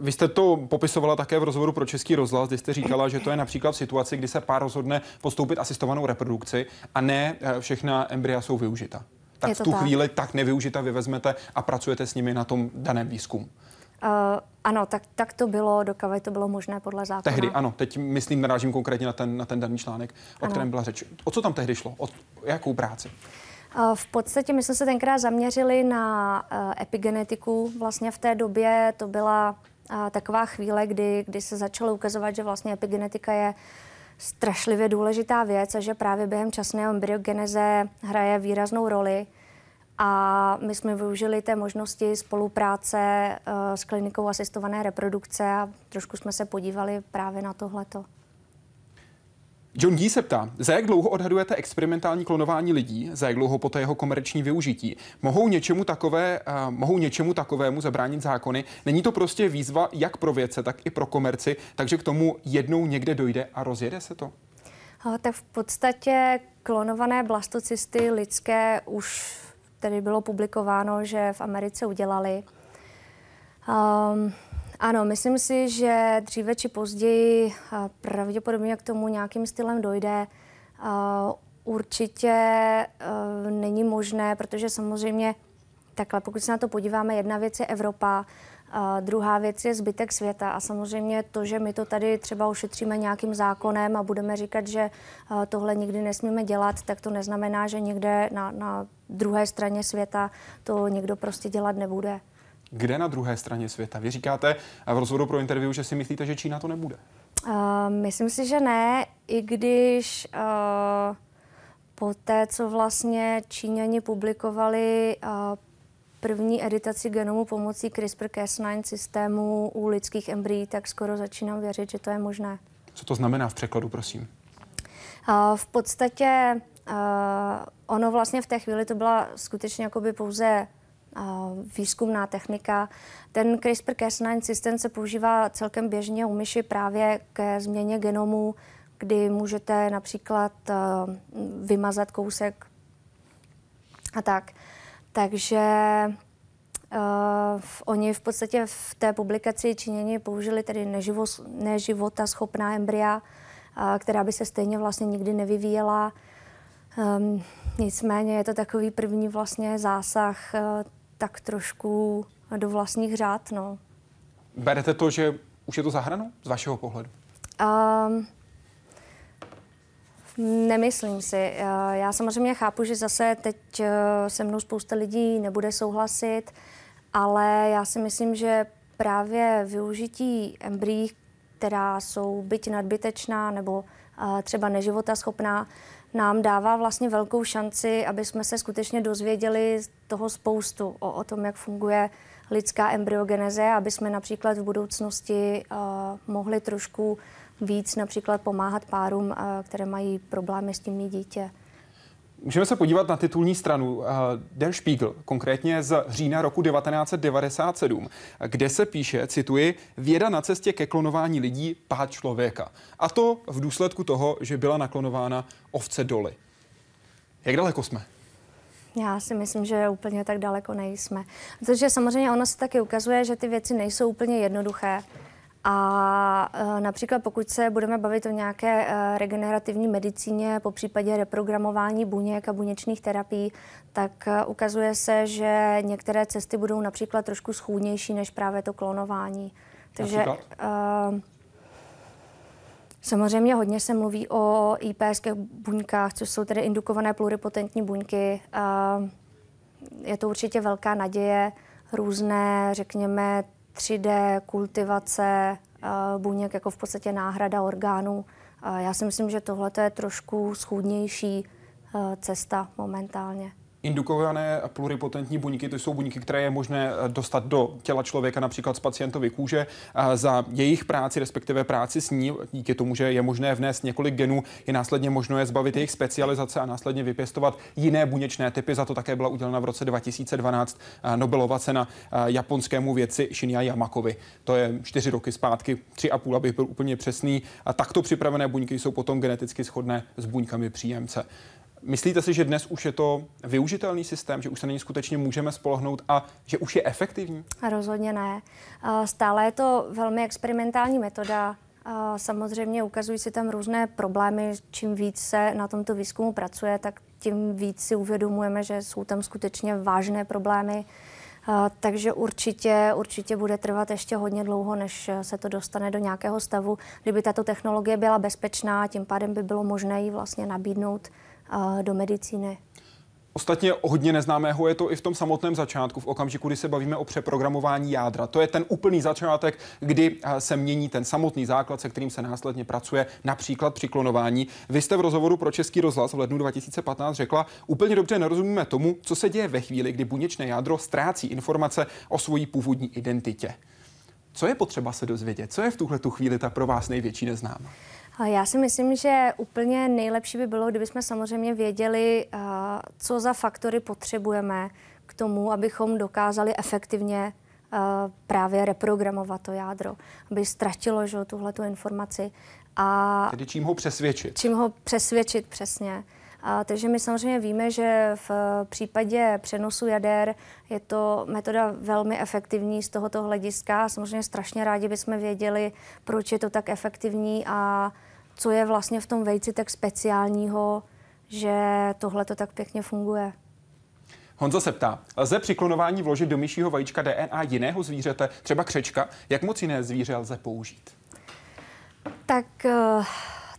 Vy jste to popisovala také v rozhovoru pro Český rozhlas, kdy jste říkala, že to je například v situaci, kdy se pár rozhodne postoupit asistovanou reprodukci a ne eh, všechna embrya jsou využita. Tak v tu tak. chvíli tak nevyužita vy vezmete a pracujete s nimi na tom daném výzkumu. Uh, ano, tak, tak to bylo, dokud to bylo možné podle zákona. Tehdy, ano. Teď myslím, narážím konkrétně na ten, na ten daný článek, o ano. kterém byla řeč. O co tam tehdy šlo? O jakou práci? V podstatě my jsme se tenkrát zaměřili na eh, epigenetiku. Vlastně v té době to byla eh, taková chvíle, kdy, kdy se začalo ukazovat, že vlastně epigenetika je strašlivě důležitá věc a že právě během časné embryogeneze hraje výraznou roli. A my jsme využili té možnosti spolupráce eh, s klinikou asistované reprodukce a trošku jsme se podívali právě na tohleto. John Dee se ptá, za jak dlouho odhadujete experimentální klonování lidí, za jak dlouho poté jeho komerční využití? Mohou něčemu, takové, uh, mohou něčemu takovému zabránit zákony? Není to prostě výzva jak pro vědce, tak i pro komerci, takže k tomu jednou někde dojde a rozjede se to? tak v podstatě klonované blastocysty lidské už tedy bylo publikováno, že v Americe udělali. Um, ano, myslím si, že dříve či později pravděpodobně k tomu nějakým stylem dojde. Určitě e, není možné, protože samozřejmě takhle, pokud se na to podíváme, jedna věc je Evropa, a druhá věc je zbytek světa a samozřejmě to, že my to tady třeba ušetříme nějakým zákonem a budeme říkat, že tohle nikdy nesmíme dělat, tak to neznamená, že někde na, na druhé straně světa to někdo prostě dělat nebude. Kde na druhé straně světa? Vy říkáte v rozhovoru pro interview, že si myslíte, že Čína to nebude. Uh, myslím si, že ne, i když uh, po té, co vlastně Číňani publikovali uh, první editaci genomu pomocí CRISPR-Cas9 systému u lidských embryí, tak skoro začínám věřit, že to je možné. Co to znamená v překladu, prosím? Uh, v podstatě uh, ono vlastně v té chvíli to byla skutečně jakoby pouze výzkumná technika. Ten CRISPR-Cas9 systém se používá celkem běžně u myši právě ke změně genomu, kdy můžete například eh, vymazat kousek a tak. Takže Uh, oni v podstatě v té publikaci Číněni použili tedy neživo, neživota schopná embrya, uh, která by se stejně vlastně nikdy nevyvíjela. Um, nicméně je to takový první vlastně zásah uh, tak trošku do vlastních řád. No. Berete to, že už je to zahranou z vašeho pohledu? Um, Nemyslím si. Eh, já samozřejmě chápu, že zase teď eh, se mnou spousta lidí nebude souhlasit, ale já si myslím, že právě využití embryí, která jsou byť nadbytečná nebo eh, třeba neživota schopná, nám dává vlastně velkou šanci, aby jsme se skutečně dozvěděli toho spoustu o, o tom, jak funguje lidská embryogeneze, aby jsme například v budoucnosti uh, mohli trošku víc například pomáhat párům, uh, které mají problémy s tím mít dítě. Můžeme se podívat na titulní stranu uh, Der Spiegel, konkrétně z října roku 1997, kde se píše, cituji, věda na cestě ke klonování lidí pád člověka. A to v důsledku toho, že byla naklonována ovce doly. Jak daleko jsme? Já si myslím, že úplně tak daleko nejsme. Protože samozřejmě ono se taky ukazuje, že ty věci nejsou úplně jednoduché. A e, například pokud se budeme bavit o nějaké e, regenerativní medicíně, po případě reprogramování buněk a buněčných terapií, tak e, ukazuje se, že některé cesty budou například trošku schůdnější než právě to klonování. Takže uh, samozřejmě hodně se mluví o IPS buňkách, což jsou tedy indukované pluripotentní buňky. Uh, je to určitě velká naděje, různé, řekněme, 3D kultivace uh, buněk jako v podstatě náhrada orgánů. Uh, já si myslím, že tohle je trošku schůdnější uh, cesta momentálně. Indukované pluripotentní buňky, to jsou buňky, které je možné eh, dostat do těla člověka, například z pacientovy kůže. Za jejich práci, respektive práci s ní, díky tomu, že je možné vnést několik genů, je následně možno je zbavit jejich specializace a následně vypěstovat jiné buněčné typy. Za to také byla udělena v roce 2012 eh, Nobelova cena eh, japonskému vědci Shinya Yamakovi. To je čtyři roky zpátky, tři a půl, abych byl úplně přesný. A takto připravené buňky jsou potom geneticky shodné s buňkami příjemce. Myslíte si, že dnes už je to využitelný systém, že už se na něj skutečně můžeme spolehnout a že už je efektivní? Rozhodně ne. Stále je to velmi experimentální metoda. Samozřejmě ukazují se tam různé problémy. Čím víc se na tomto výzkumu pracuje, tak tím víc si uvědomujeme, že jsou tam skutečně vážné problémy. Takže určitě, určitě bude trvat ještě hodně dlouho, než se to dostane do nějakého stavu, kdyby tato technologie byla bezpečná, tím pádem by bylo možné ji vlastně nabídnout do medicíny. Ostatně hodně neznámého je to i v tom samotném začátku, v okamžiku, kdy se bavíme o přeprogramování jádra. To je ten úplný začátek, kdy se mění ten samotný základ, se kterým se následně pracuje, například při klonování. Vy jste v rozhovoru pro Český rozhlas v lednu 2015 řekla, úplně dobře nerozumíme tomu, co se děje ve chvíli, kdy buněčné jádro ztrácí informace o svojí původní identitě. Co je potřeba se dozvědět? Co je v tuhle tu chvíli ta pro vás největší neznáma? Já si myslím, že úplně nejlepší by bylo, kdybychom samozřejmě věděli, co za faktory potřebujeme k tomu, abychom dokázali efektivně právě reprogramovat to jádro, aby ztratilo že, tuhle informaci. A Tedy čím ho přesvědčit? Čím ho přesvědčit, přesně. A, takže my samozřejmě víme, že v případě přenosu jader je to metoda velmi efektivní z tohoto hlediska. Samozřejmě strašně rádi bychom věděli, proč je to tak efektivní a co je vlastně v tom vejci tak speciálního, že tohle to tak pěkně funguje. Honza se ptá, lze při klonování vložit do myšího vajíčka DNA jiného zvířete, třeba křečka? Jak moc jiné zvíře lze použít? Tak eh,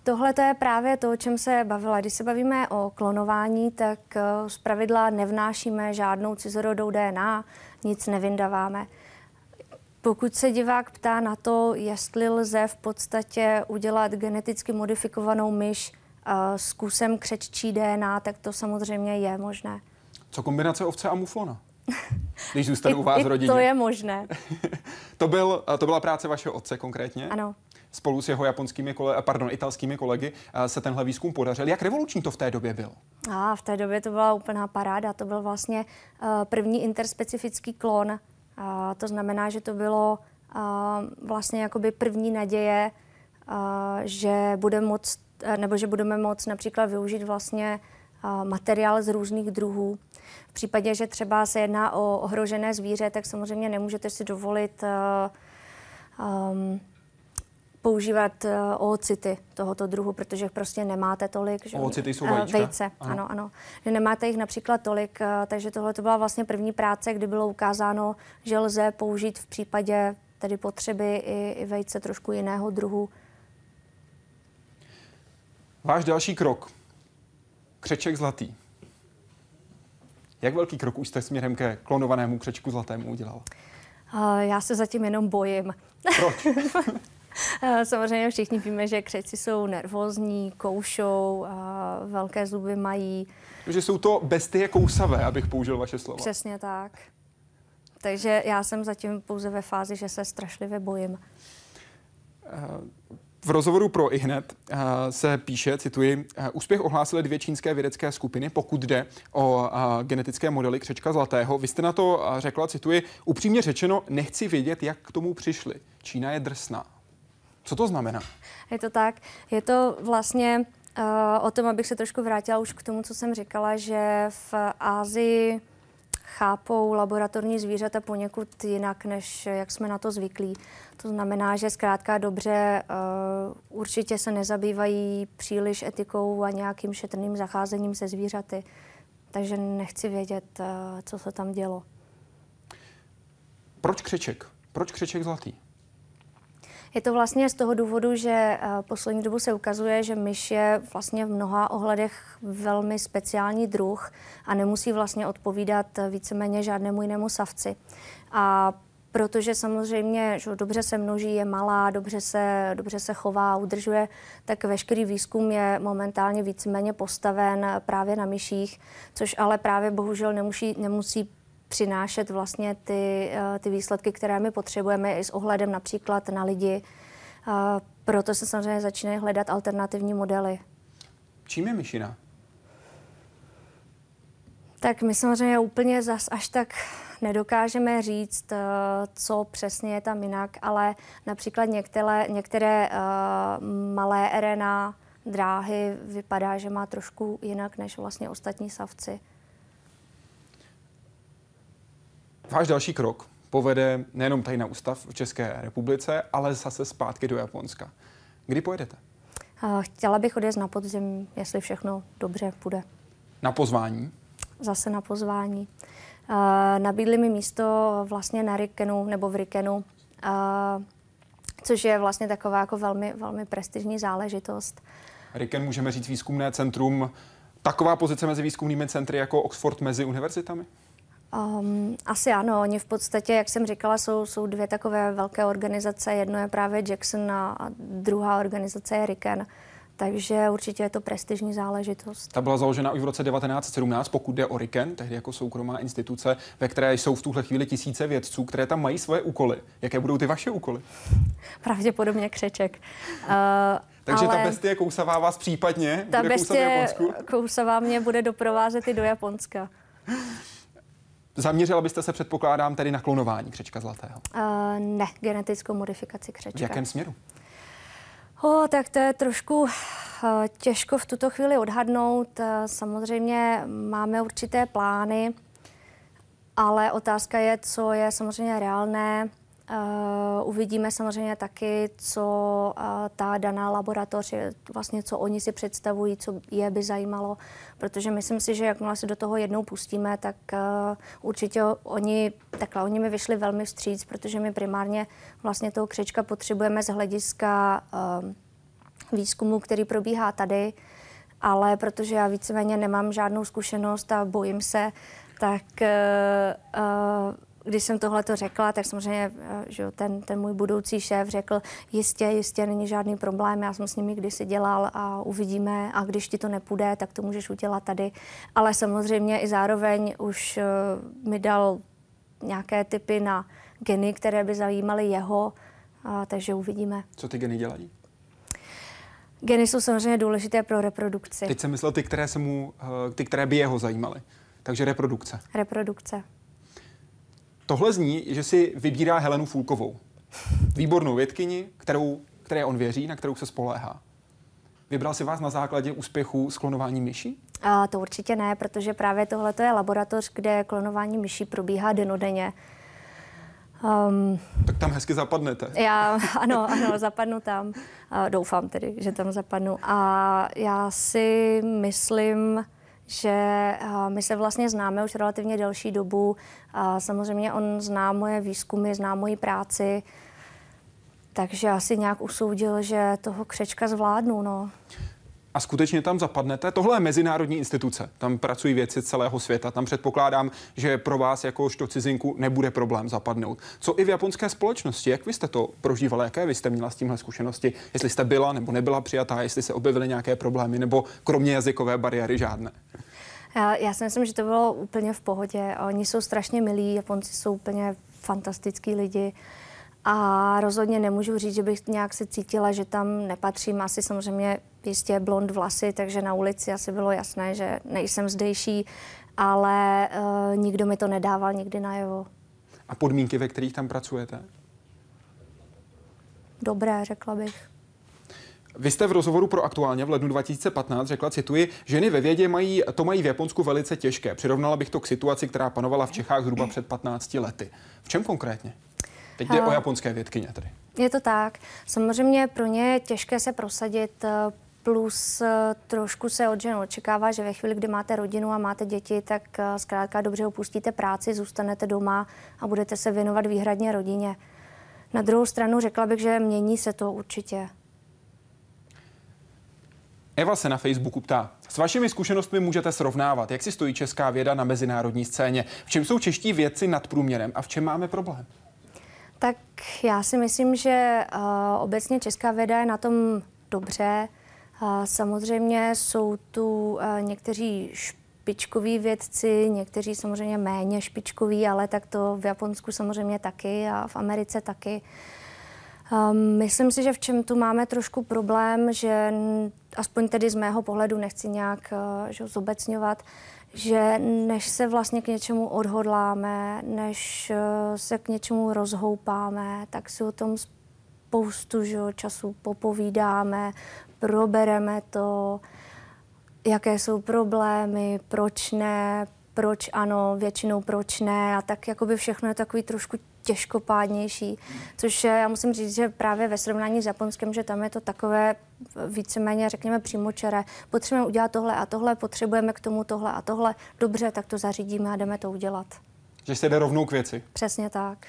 tohle to je právě to, o čem se bavila. Když se bavíme o klonování, tak eh, z pravidla nevnášíme žádnou cizorodou DNA, nic nevyndaváme. Pokud se divák ptá na to, jestli lze v podstatě udělat geneticky modifikovanou myš uh, s kusem křeččí DNA, tak to samozřejmě je možné. Co kombinace ovce a muflona? Když zůstane u vás v rodině. To je možné. to, byl, to byla práce vašeho otce konkrétně? Ano. Spolu s jeho japonskými kole, pardon, italskými kolegy se tenhle výzkum podařil. Jak revoluční to v té době bylo? A v té době to byla úplná paráda. To byl vlastně první interspecifický klon a to znamená, že to bylo a, vlastně jakoby první naděje, a, že bude moc, nebo že budeme moct například využít vlastně a, materiál z různých druhů. V případě, že třeba se jedná o ohrožené zvíře, tak samozřejmě nemůžete si dovolit a, um, používat uh, oocity tohoto druhu, protože prostě nemáte tolik. Že, oocity jsou vajíčka? Vejce, ano. ano, ano. Že nemáte jich například tolik, uh, takže tohle to byla vlastně první práce, kdy bylo ukázáno, že lze použít v případě tedy potřeby i, i vejce trošku jiného druhu. Váš další krok. Křeček zlatý. Jak velký krok už jste směrem ke klonovanému křečku zlatému udělal? Uh, já se zatím jenom bojím. Proč? Eh, samozřejmě všichni víme, že křeci jsou nervózní, koušou, a velké zuby mají. Že jsou to bestie kousavé, abych použil vaše slova. Přesně tak. Takže já jsem zatím pouze ve fázi, že se strašlivě bojím. Eh, v rozhovoru pro iHNET uh, se píše, cituji, úspěch ohlásily dvě čínské vědecké skupiny, pokud jde o genetické modely křečka zlatého. Vy jste na to řekla, cituji, upřímně řečeno, nechci vědět, jak k tomu přišli. Čína je drsná. Co to znamená? Je to tak. Je to vlastně o tom, abych se trošku vrátila už k tomu, co jsem říkala, že v Ázii chápou laboratorní zvířata poněkud jinak, než jak jsme na to zvyklí. To znamená, že zkrátka dobře uh, určitě se nezabývají příliš etikou a nějakým šetrným zacházením se zvířaty. Takže nechci vědět, uh, co se tam dělo. Proč křeček? Proč křeček zlatý? Je to vlastně z toho důvodu, že eh, poslední dobu se ukazuje, že myš je vlastně v mnoha ohledech velmi speciální druh a nemusí vlastně odpovídat víceméně žádnému jinému savci. A protože samozřejmě že dobře se množí, je malá, dobře se, dobře se chová, udržuje, tak veškerý výzkum je momentálně víceméně postaven právě na myších, což ale právě bohužel nemusí, nemusí přinášet vlastně ty, eh, ty výsledky, které my potřebujeme i s ohledem například na lidi. Proto se samozřejmě začínají hledat alternativní modely. Čím je myšina? Tak my samozřejmě úplně zas až tak nedokážeme říct, eh, co přesně je tam jinak, ale například některé, některé malé RNA dráhy vypadá, že má trošku jinak než vlastně ostatní savci. Váš další krok povede nejenom tady na ústav v České republice, ale zase zpátky do Japonska. Kdy pojedete? Chtěla bych odjet na podzim, jestli všechno dobře půjde. Na pozvání? Zase na pozvání. Nabídli mi místo vlastně na Rikenu nebo v Rikenu, což je vlastně taková jako velmi, velmi prestižní záležitost. Riken můžeme říct výzkumné centrum, taková pozice mezi výzkumnými centry jako Oxford mezi univerzitami? Um, asi ano, oni v podstatě, jak jsem říkala, jsou, jsou dvě takové velké organizace. Jedno je právě Jackson a druhá organizace je Riken. Takže určitě je to prestižní záležitost. Ta byla založena už v roce 1917, pokud jde o Riken, tehdy jako soukromá instituce, ve které jsou v tuhle chvíli tisíce vědců, které tam mají svoje úkoly. Jaké budou ty vaše úkoly? Pravděpodobně křeček. Uh, takže ale ta bestie kousavá vás případně ta bude bestie kousavá mě bude doprovázet i do Japonska. Zaměřila byste se, předpokládám, tedy na klonování křečka zlatého? Uh, ne, genetickou modifikaci křečka. V jakém směru? Oh, tak to je trošku uh, těžko v tuto chvíli odhadnout. Uh, samozřejmě máme určité plány, ale otázka je, co je samozřejmě reálné Uh, uvidíme samozřejmě taky, co uh, ta daná laboratoř, vlastně co oni si představují, co je by zajímalo, protože myslím si, že jakmile se do toho jednou pustíme, tak uh, určitě oni, takhle, oni mi vyšli velmi vstříc, protože my primárně vlastně toho křečka potřebujeme z hlediska výzkumu, který probíhá tady, ale protože já víceméně nemám žádnou zkušenost a bojím se, tak uh, když jsem tohle to řekla, tak samozřejmě eh, že ten, ten můj budoucí šéf řekl, jistě, jistě, není žádný problém, já jsem s nimi kdysi dělal a uvidíme a když ti to nepůjde, tak to můžeš udělat tady. Ale samozřejmě i zároveň už uh, mi dal nějaké typy na geny, které by zajímaly jeho, uh, takže uvidíme. Co ty geny dělají? Geny jsou samozřejmě důležité pro reprodukci. Teď jsem myslel ty, které, se mu, ty, které by jeho zajímaly. Takže reprodukce. Reprodukce. Tohle zní, že si vybírá Helenu Fulkovou. Výbornou vědkyni, kterou, které on věří, na kterou se spoléhá. Vybral si vás na základě úspěchu s klonováním myší? A to určitě ne, protože právě tohle je laboratoř, kde klonování myší probíhá denodenně. Um, tak tam hezky zapadnete. Já, ano, ano, zapadnu tam. Uh, doufám tedy, že tam zapadnu. A já si myslím, že my se vlastně známe už relativně delší dobu. Samozřejmě on zná moje výzkumy, zná moji práci, takže asi nějak usoudil, že toho křečka zvládnu. No. A skutečně tam zapadnete? Tohle je mezinárodní instituce. Tam pracují věci celého světa. Tam předpokládám, že pro vás jakožto cizinku nebude problém zapadnout. Co i v japonské společnosti? Jak vy jste to prožívali? Jaké vy jste měla s tímhle zkušenosti? Jestli jste byla nebo nebyla přijatá, jestli se objevily nějaké problémy, nebo kromě jazykové bariéry žádné? Já si myslím, že to bylo úplně v pohodě. Oni jsou strašně milí, Japonci jsou úplně fantastický lidi. A rozhodně nemůžu říct, že bych nějak se cítila, že tam nepatřím. Asi samozřejmě jistě blond vlasy, takže na ulici asi bylo jasné, že nejsem zdejší, ale uh, nikdo mi to nedával nikdy najevo. A podmínky, ve kterých tam pracujete? Dobré, řekla bych. Vy jste v rozhovoru pro aktuálně v lednu 2015 řekla, cituji, ženy ve vědě mají, to mají v Japonsku velice těžké. Přirovnala bych to k situaci, která panovala v Čechách zhruba před 15 lety. V čem konkrétně? Teď jde o japonské vědkyně tedy. Je to tak. Samozřejmě pro ně je těžké se prosadit, eh, plus eh, trošku se od žen očekává, že ve chvíli, kdy máte rodinu a máte děti, tak eh, zkrátka dobře opustíte práci, zůstanete doma a budete se věnovat výhradně rodině. Na druhou stranu řekla bych, že mění se to určitě. Eva se na Facebooku ptá, s vašimi zkušenostmi můžete srovnávat, jak si stojí česká věda na mezinárodní scéně, v čem jsou čeští vědci nad průměrem a v čem máme problém? Tak já si myslím, že uh, obecně česká věda je na tom dobře. Uh, samozřejmě jsou tu uh, někteří špičkoví vědci, někteří samozřejmě méně špičkoví, ale tak to v Japonsku samozřejmě taky a v Americe taky. Um, myslím si, že v čem tu máme trošku problém, že aspoň tedy z mého pohledu nechci nějak uh, že, zobecňovat, že než se vlastně k něčemu odhodláme, než uh, se k něčemu rozhoupáme, tak si o tom spoustu že, času popovídáme, probereme to, jaké jsou problémy, proč ne, proč ano, většinou proč ne a tak jakoby všechno je takový trošku těžkopádnější, což já musím říct, že právě ve srovnání s Japonskem, že tam je to takové víceméně, řekněme, přímočaré. Potřebujeme udělat tohle a tohle, potřebujeme k tomu tohle a tohle. Dobře, tak to zařídíme a jdeme to udělat. Že se jde rovnou k věci. Přesně tak.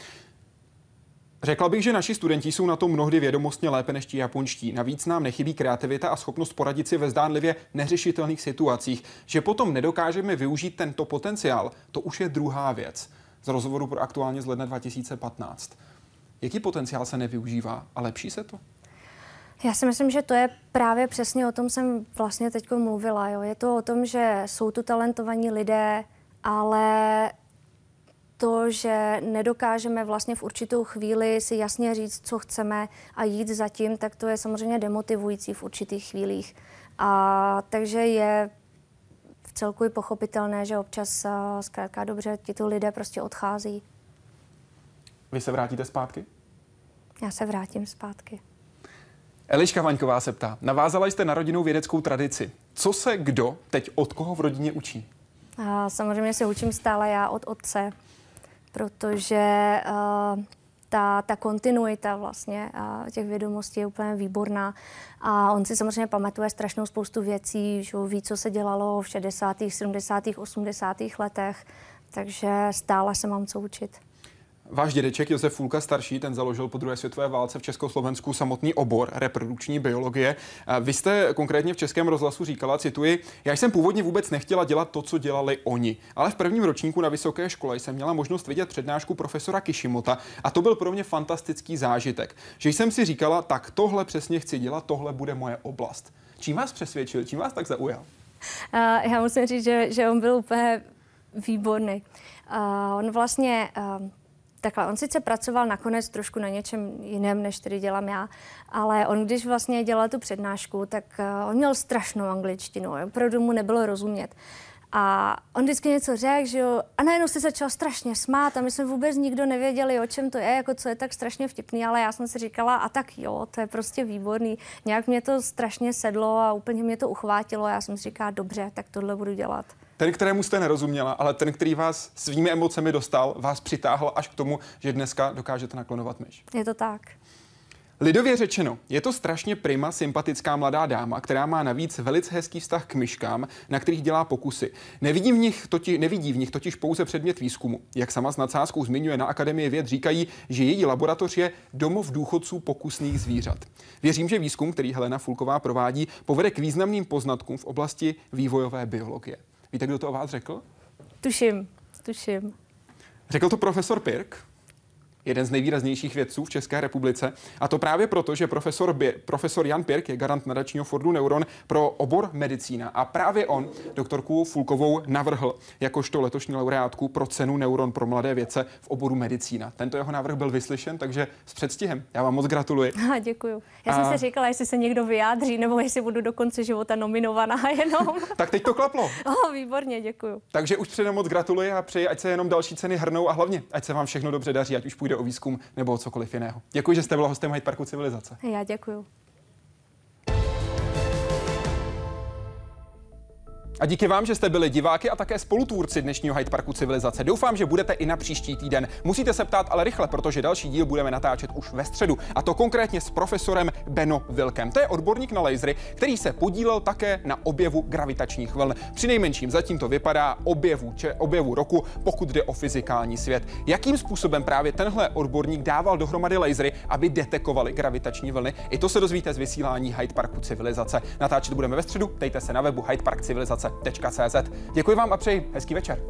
Řekla bych, že naši studenti jsou na tom mnohdy vědomostně lépe než ti japonští. Navíc nám nechybí kreativita a schopnost poradit si ve zdánlivě neřešitelných situacích. Že potom nedokážeme využít tento potenciál, to už je druhá věc. Z rozhovoru pro aktuálně z ledna 2015. Jaký potenciál se nevyužívá a lepší se to? Já si myslím, že to je právě přesně o tom jsem vlastně teď mluvila. Jo. Je to o tom, že jsou tu talentovaní lidé, ale to, že nedokážeme vlastně v určitou chvíli si jasně říct, co chceme a jít za tím, tak to je samozřejmě demotivující v určitých chvílích. A takže je celku i pochopitelné, že občas zkrátka dobře tito lidé prostě odchází. Vy se vrátíte zpátky? Já se vrátím zpátky. Eliška Vaňková se ptá, navázala jste na rodinnou vědeckou tradici. Co se kdo teď od koho v rodině učí? A samozřejmě se učím stále já od otce, protože uh, ta, ta kontinuita vlastně uh, těch vědomostí je úplně výborná. A on si samozřejmě pamatuje strašnou spoustu věcí, že ví, co se dělalo v 60., 70., 80. letech, takže stále se mám co učit. Váš dědeček Josef Fulka starší, ten založil po druhé světové válce v Československu samotný obor reprodukční biologie. Vy jste konkrétně v Českém rozhlasu říkala, cituji, já jsem původně vůbec nechtěla dělat to, co dělali oni, ale v prvním ročníku na vysoké škole jsem měla možnost vidět přednášku profesora Kishimota a to byl pro mě fantastický zážitek, že jsem si říkala, tak tohle přesně chci dělat, tohle bude moje oblast. Čím vás přesvědčil, čím vás tak zaujal? Uh, já musím říct, že, že on byl úplně výborný. Uh, on vlastně uh, Takhle, on sice pracoval nakonec trošku na něčem jiném, než tedy dělám já, ale on, když vlastně dělal tu přednášku, tak uh, on měl strašnou angličtinu, opravdu mu nebylo rozumět. A on vždycky něco řekl, že jo, a najednou se začal strašně smát a my jsme vůbec nikdo nevěděli, o čem to je, jako co je tak strašně vtipný, ale já jsem si říkala, a tak jo, to je prostě výborný. Nějak mě to strašně sedlo a úplně mě to uchvátilo a já jsem si říkala, dobře, tak tohle budu dělat. Ten, kterému jste nerozuměla, ale ten, který vás svými emocemi dostal, vás přitáhl až k tomu, že dneska dokážete naklonovat myš. Je to tak. Lidově řečeno, je to strašně prima, sympatická mladá dáma, která má navíc velice hezký vztah k myškám, na kterých dělá pokusy. Nevidí v nich, toti, nevidí v nich totiž pouze předmět výzkumu. Jak sama s nadsázkou zmiňuje na Akademii věd, říkají, že její laboratoř je domov důchodců pokusných zvířat. Věřím, že výzkum, který Helena Fulková provádí, povede k významným poznatkům v oblasti vývojové biologie. Víte, kdo to o vás řekl? Tuším, tuším. Řekl to profesor Pirk, jeden z nejvýraznějších vědců v České republice. A to právě proto, že profesor, Bir, profesor Jan Pirk je garant nadačního Fordu Neuron pro obor medicína. A právě on doktorku Fulkovou navrhl jakožto letošní laureátku pro cenu Neuron pro mladé vědce v oboru medicína. Tento jeho návrh byl vyslyšen, takže s předstihem. Já vám moc gratuluji. A děkuji. Já jsem si říkala, jestli se někdo vyjádří, nebo jestli budu do konce života nominovaná jenom. tak teď to klaplo. Oh, výborně, děkuji. Takže už předem moc gratuluji a přeji, ať se jenom další ceny hrnou a hlavně, ať se vám všechno dobře daří, ať už půjde o výzkum nebo o cokoliv jiného. Děkuji, že jste byla hostem Hyde Parku Civilizace. Já děkuji. A díky vám, že jste byli diváky a také spolutvůrci dnešního Hyde Parku civilizace. Doufám, že budete i na příští týden. Musíte se ptát ale rychle, protože další díl budeme natáčet už ve středu. A to konkrétně s profesorem Beno Vilkem. To je odborník na lasery, který se podílel také na objevu gravitačních vln. Při nejmenším zatím to vypadá objevu, če, objevu roku, pokud jde o fyzikální svět. Jakým způsobem právě tenhle odborník dával dohromady lasery, aby detekovali gravitační vlny? I to se dozvíte z vysílání Hyde Parku civilizace. Natáčet budeme ve středu, dejte se na webu Hyde Park civilizace cz. Děkuji vám a přeji hezký večer.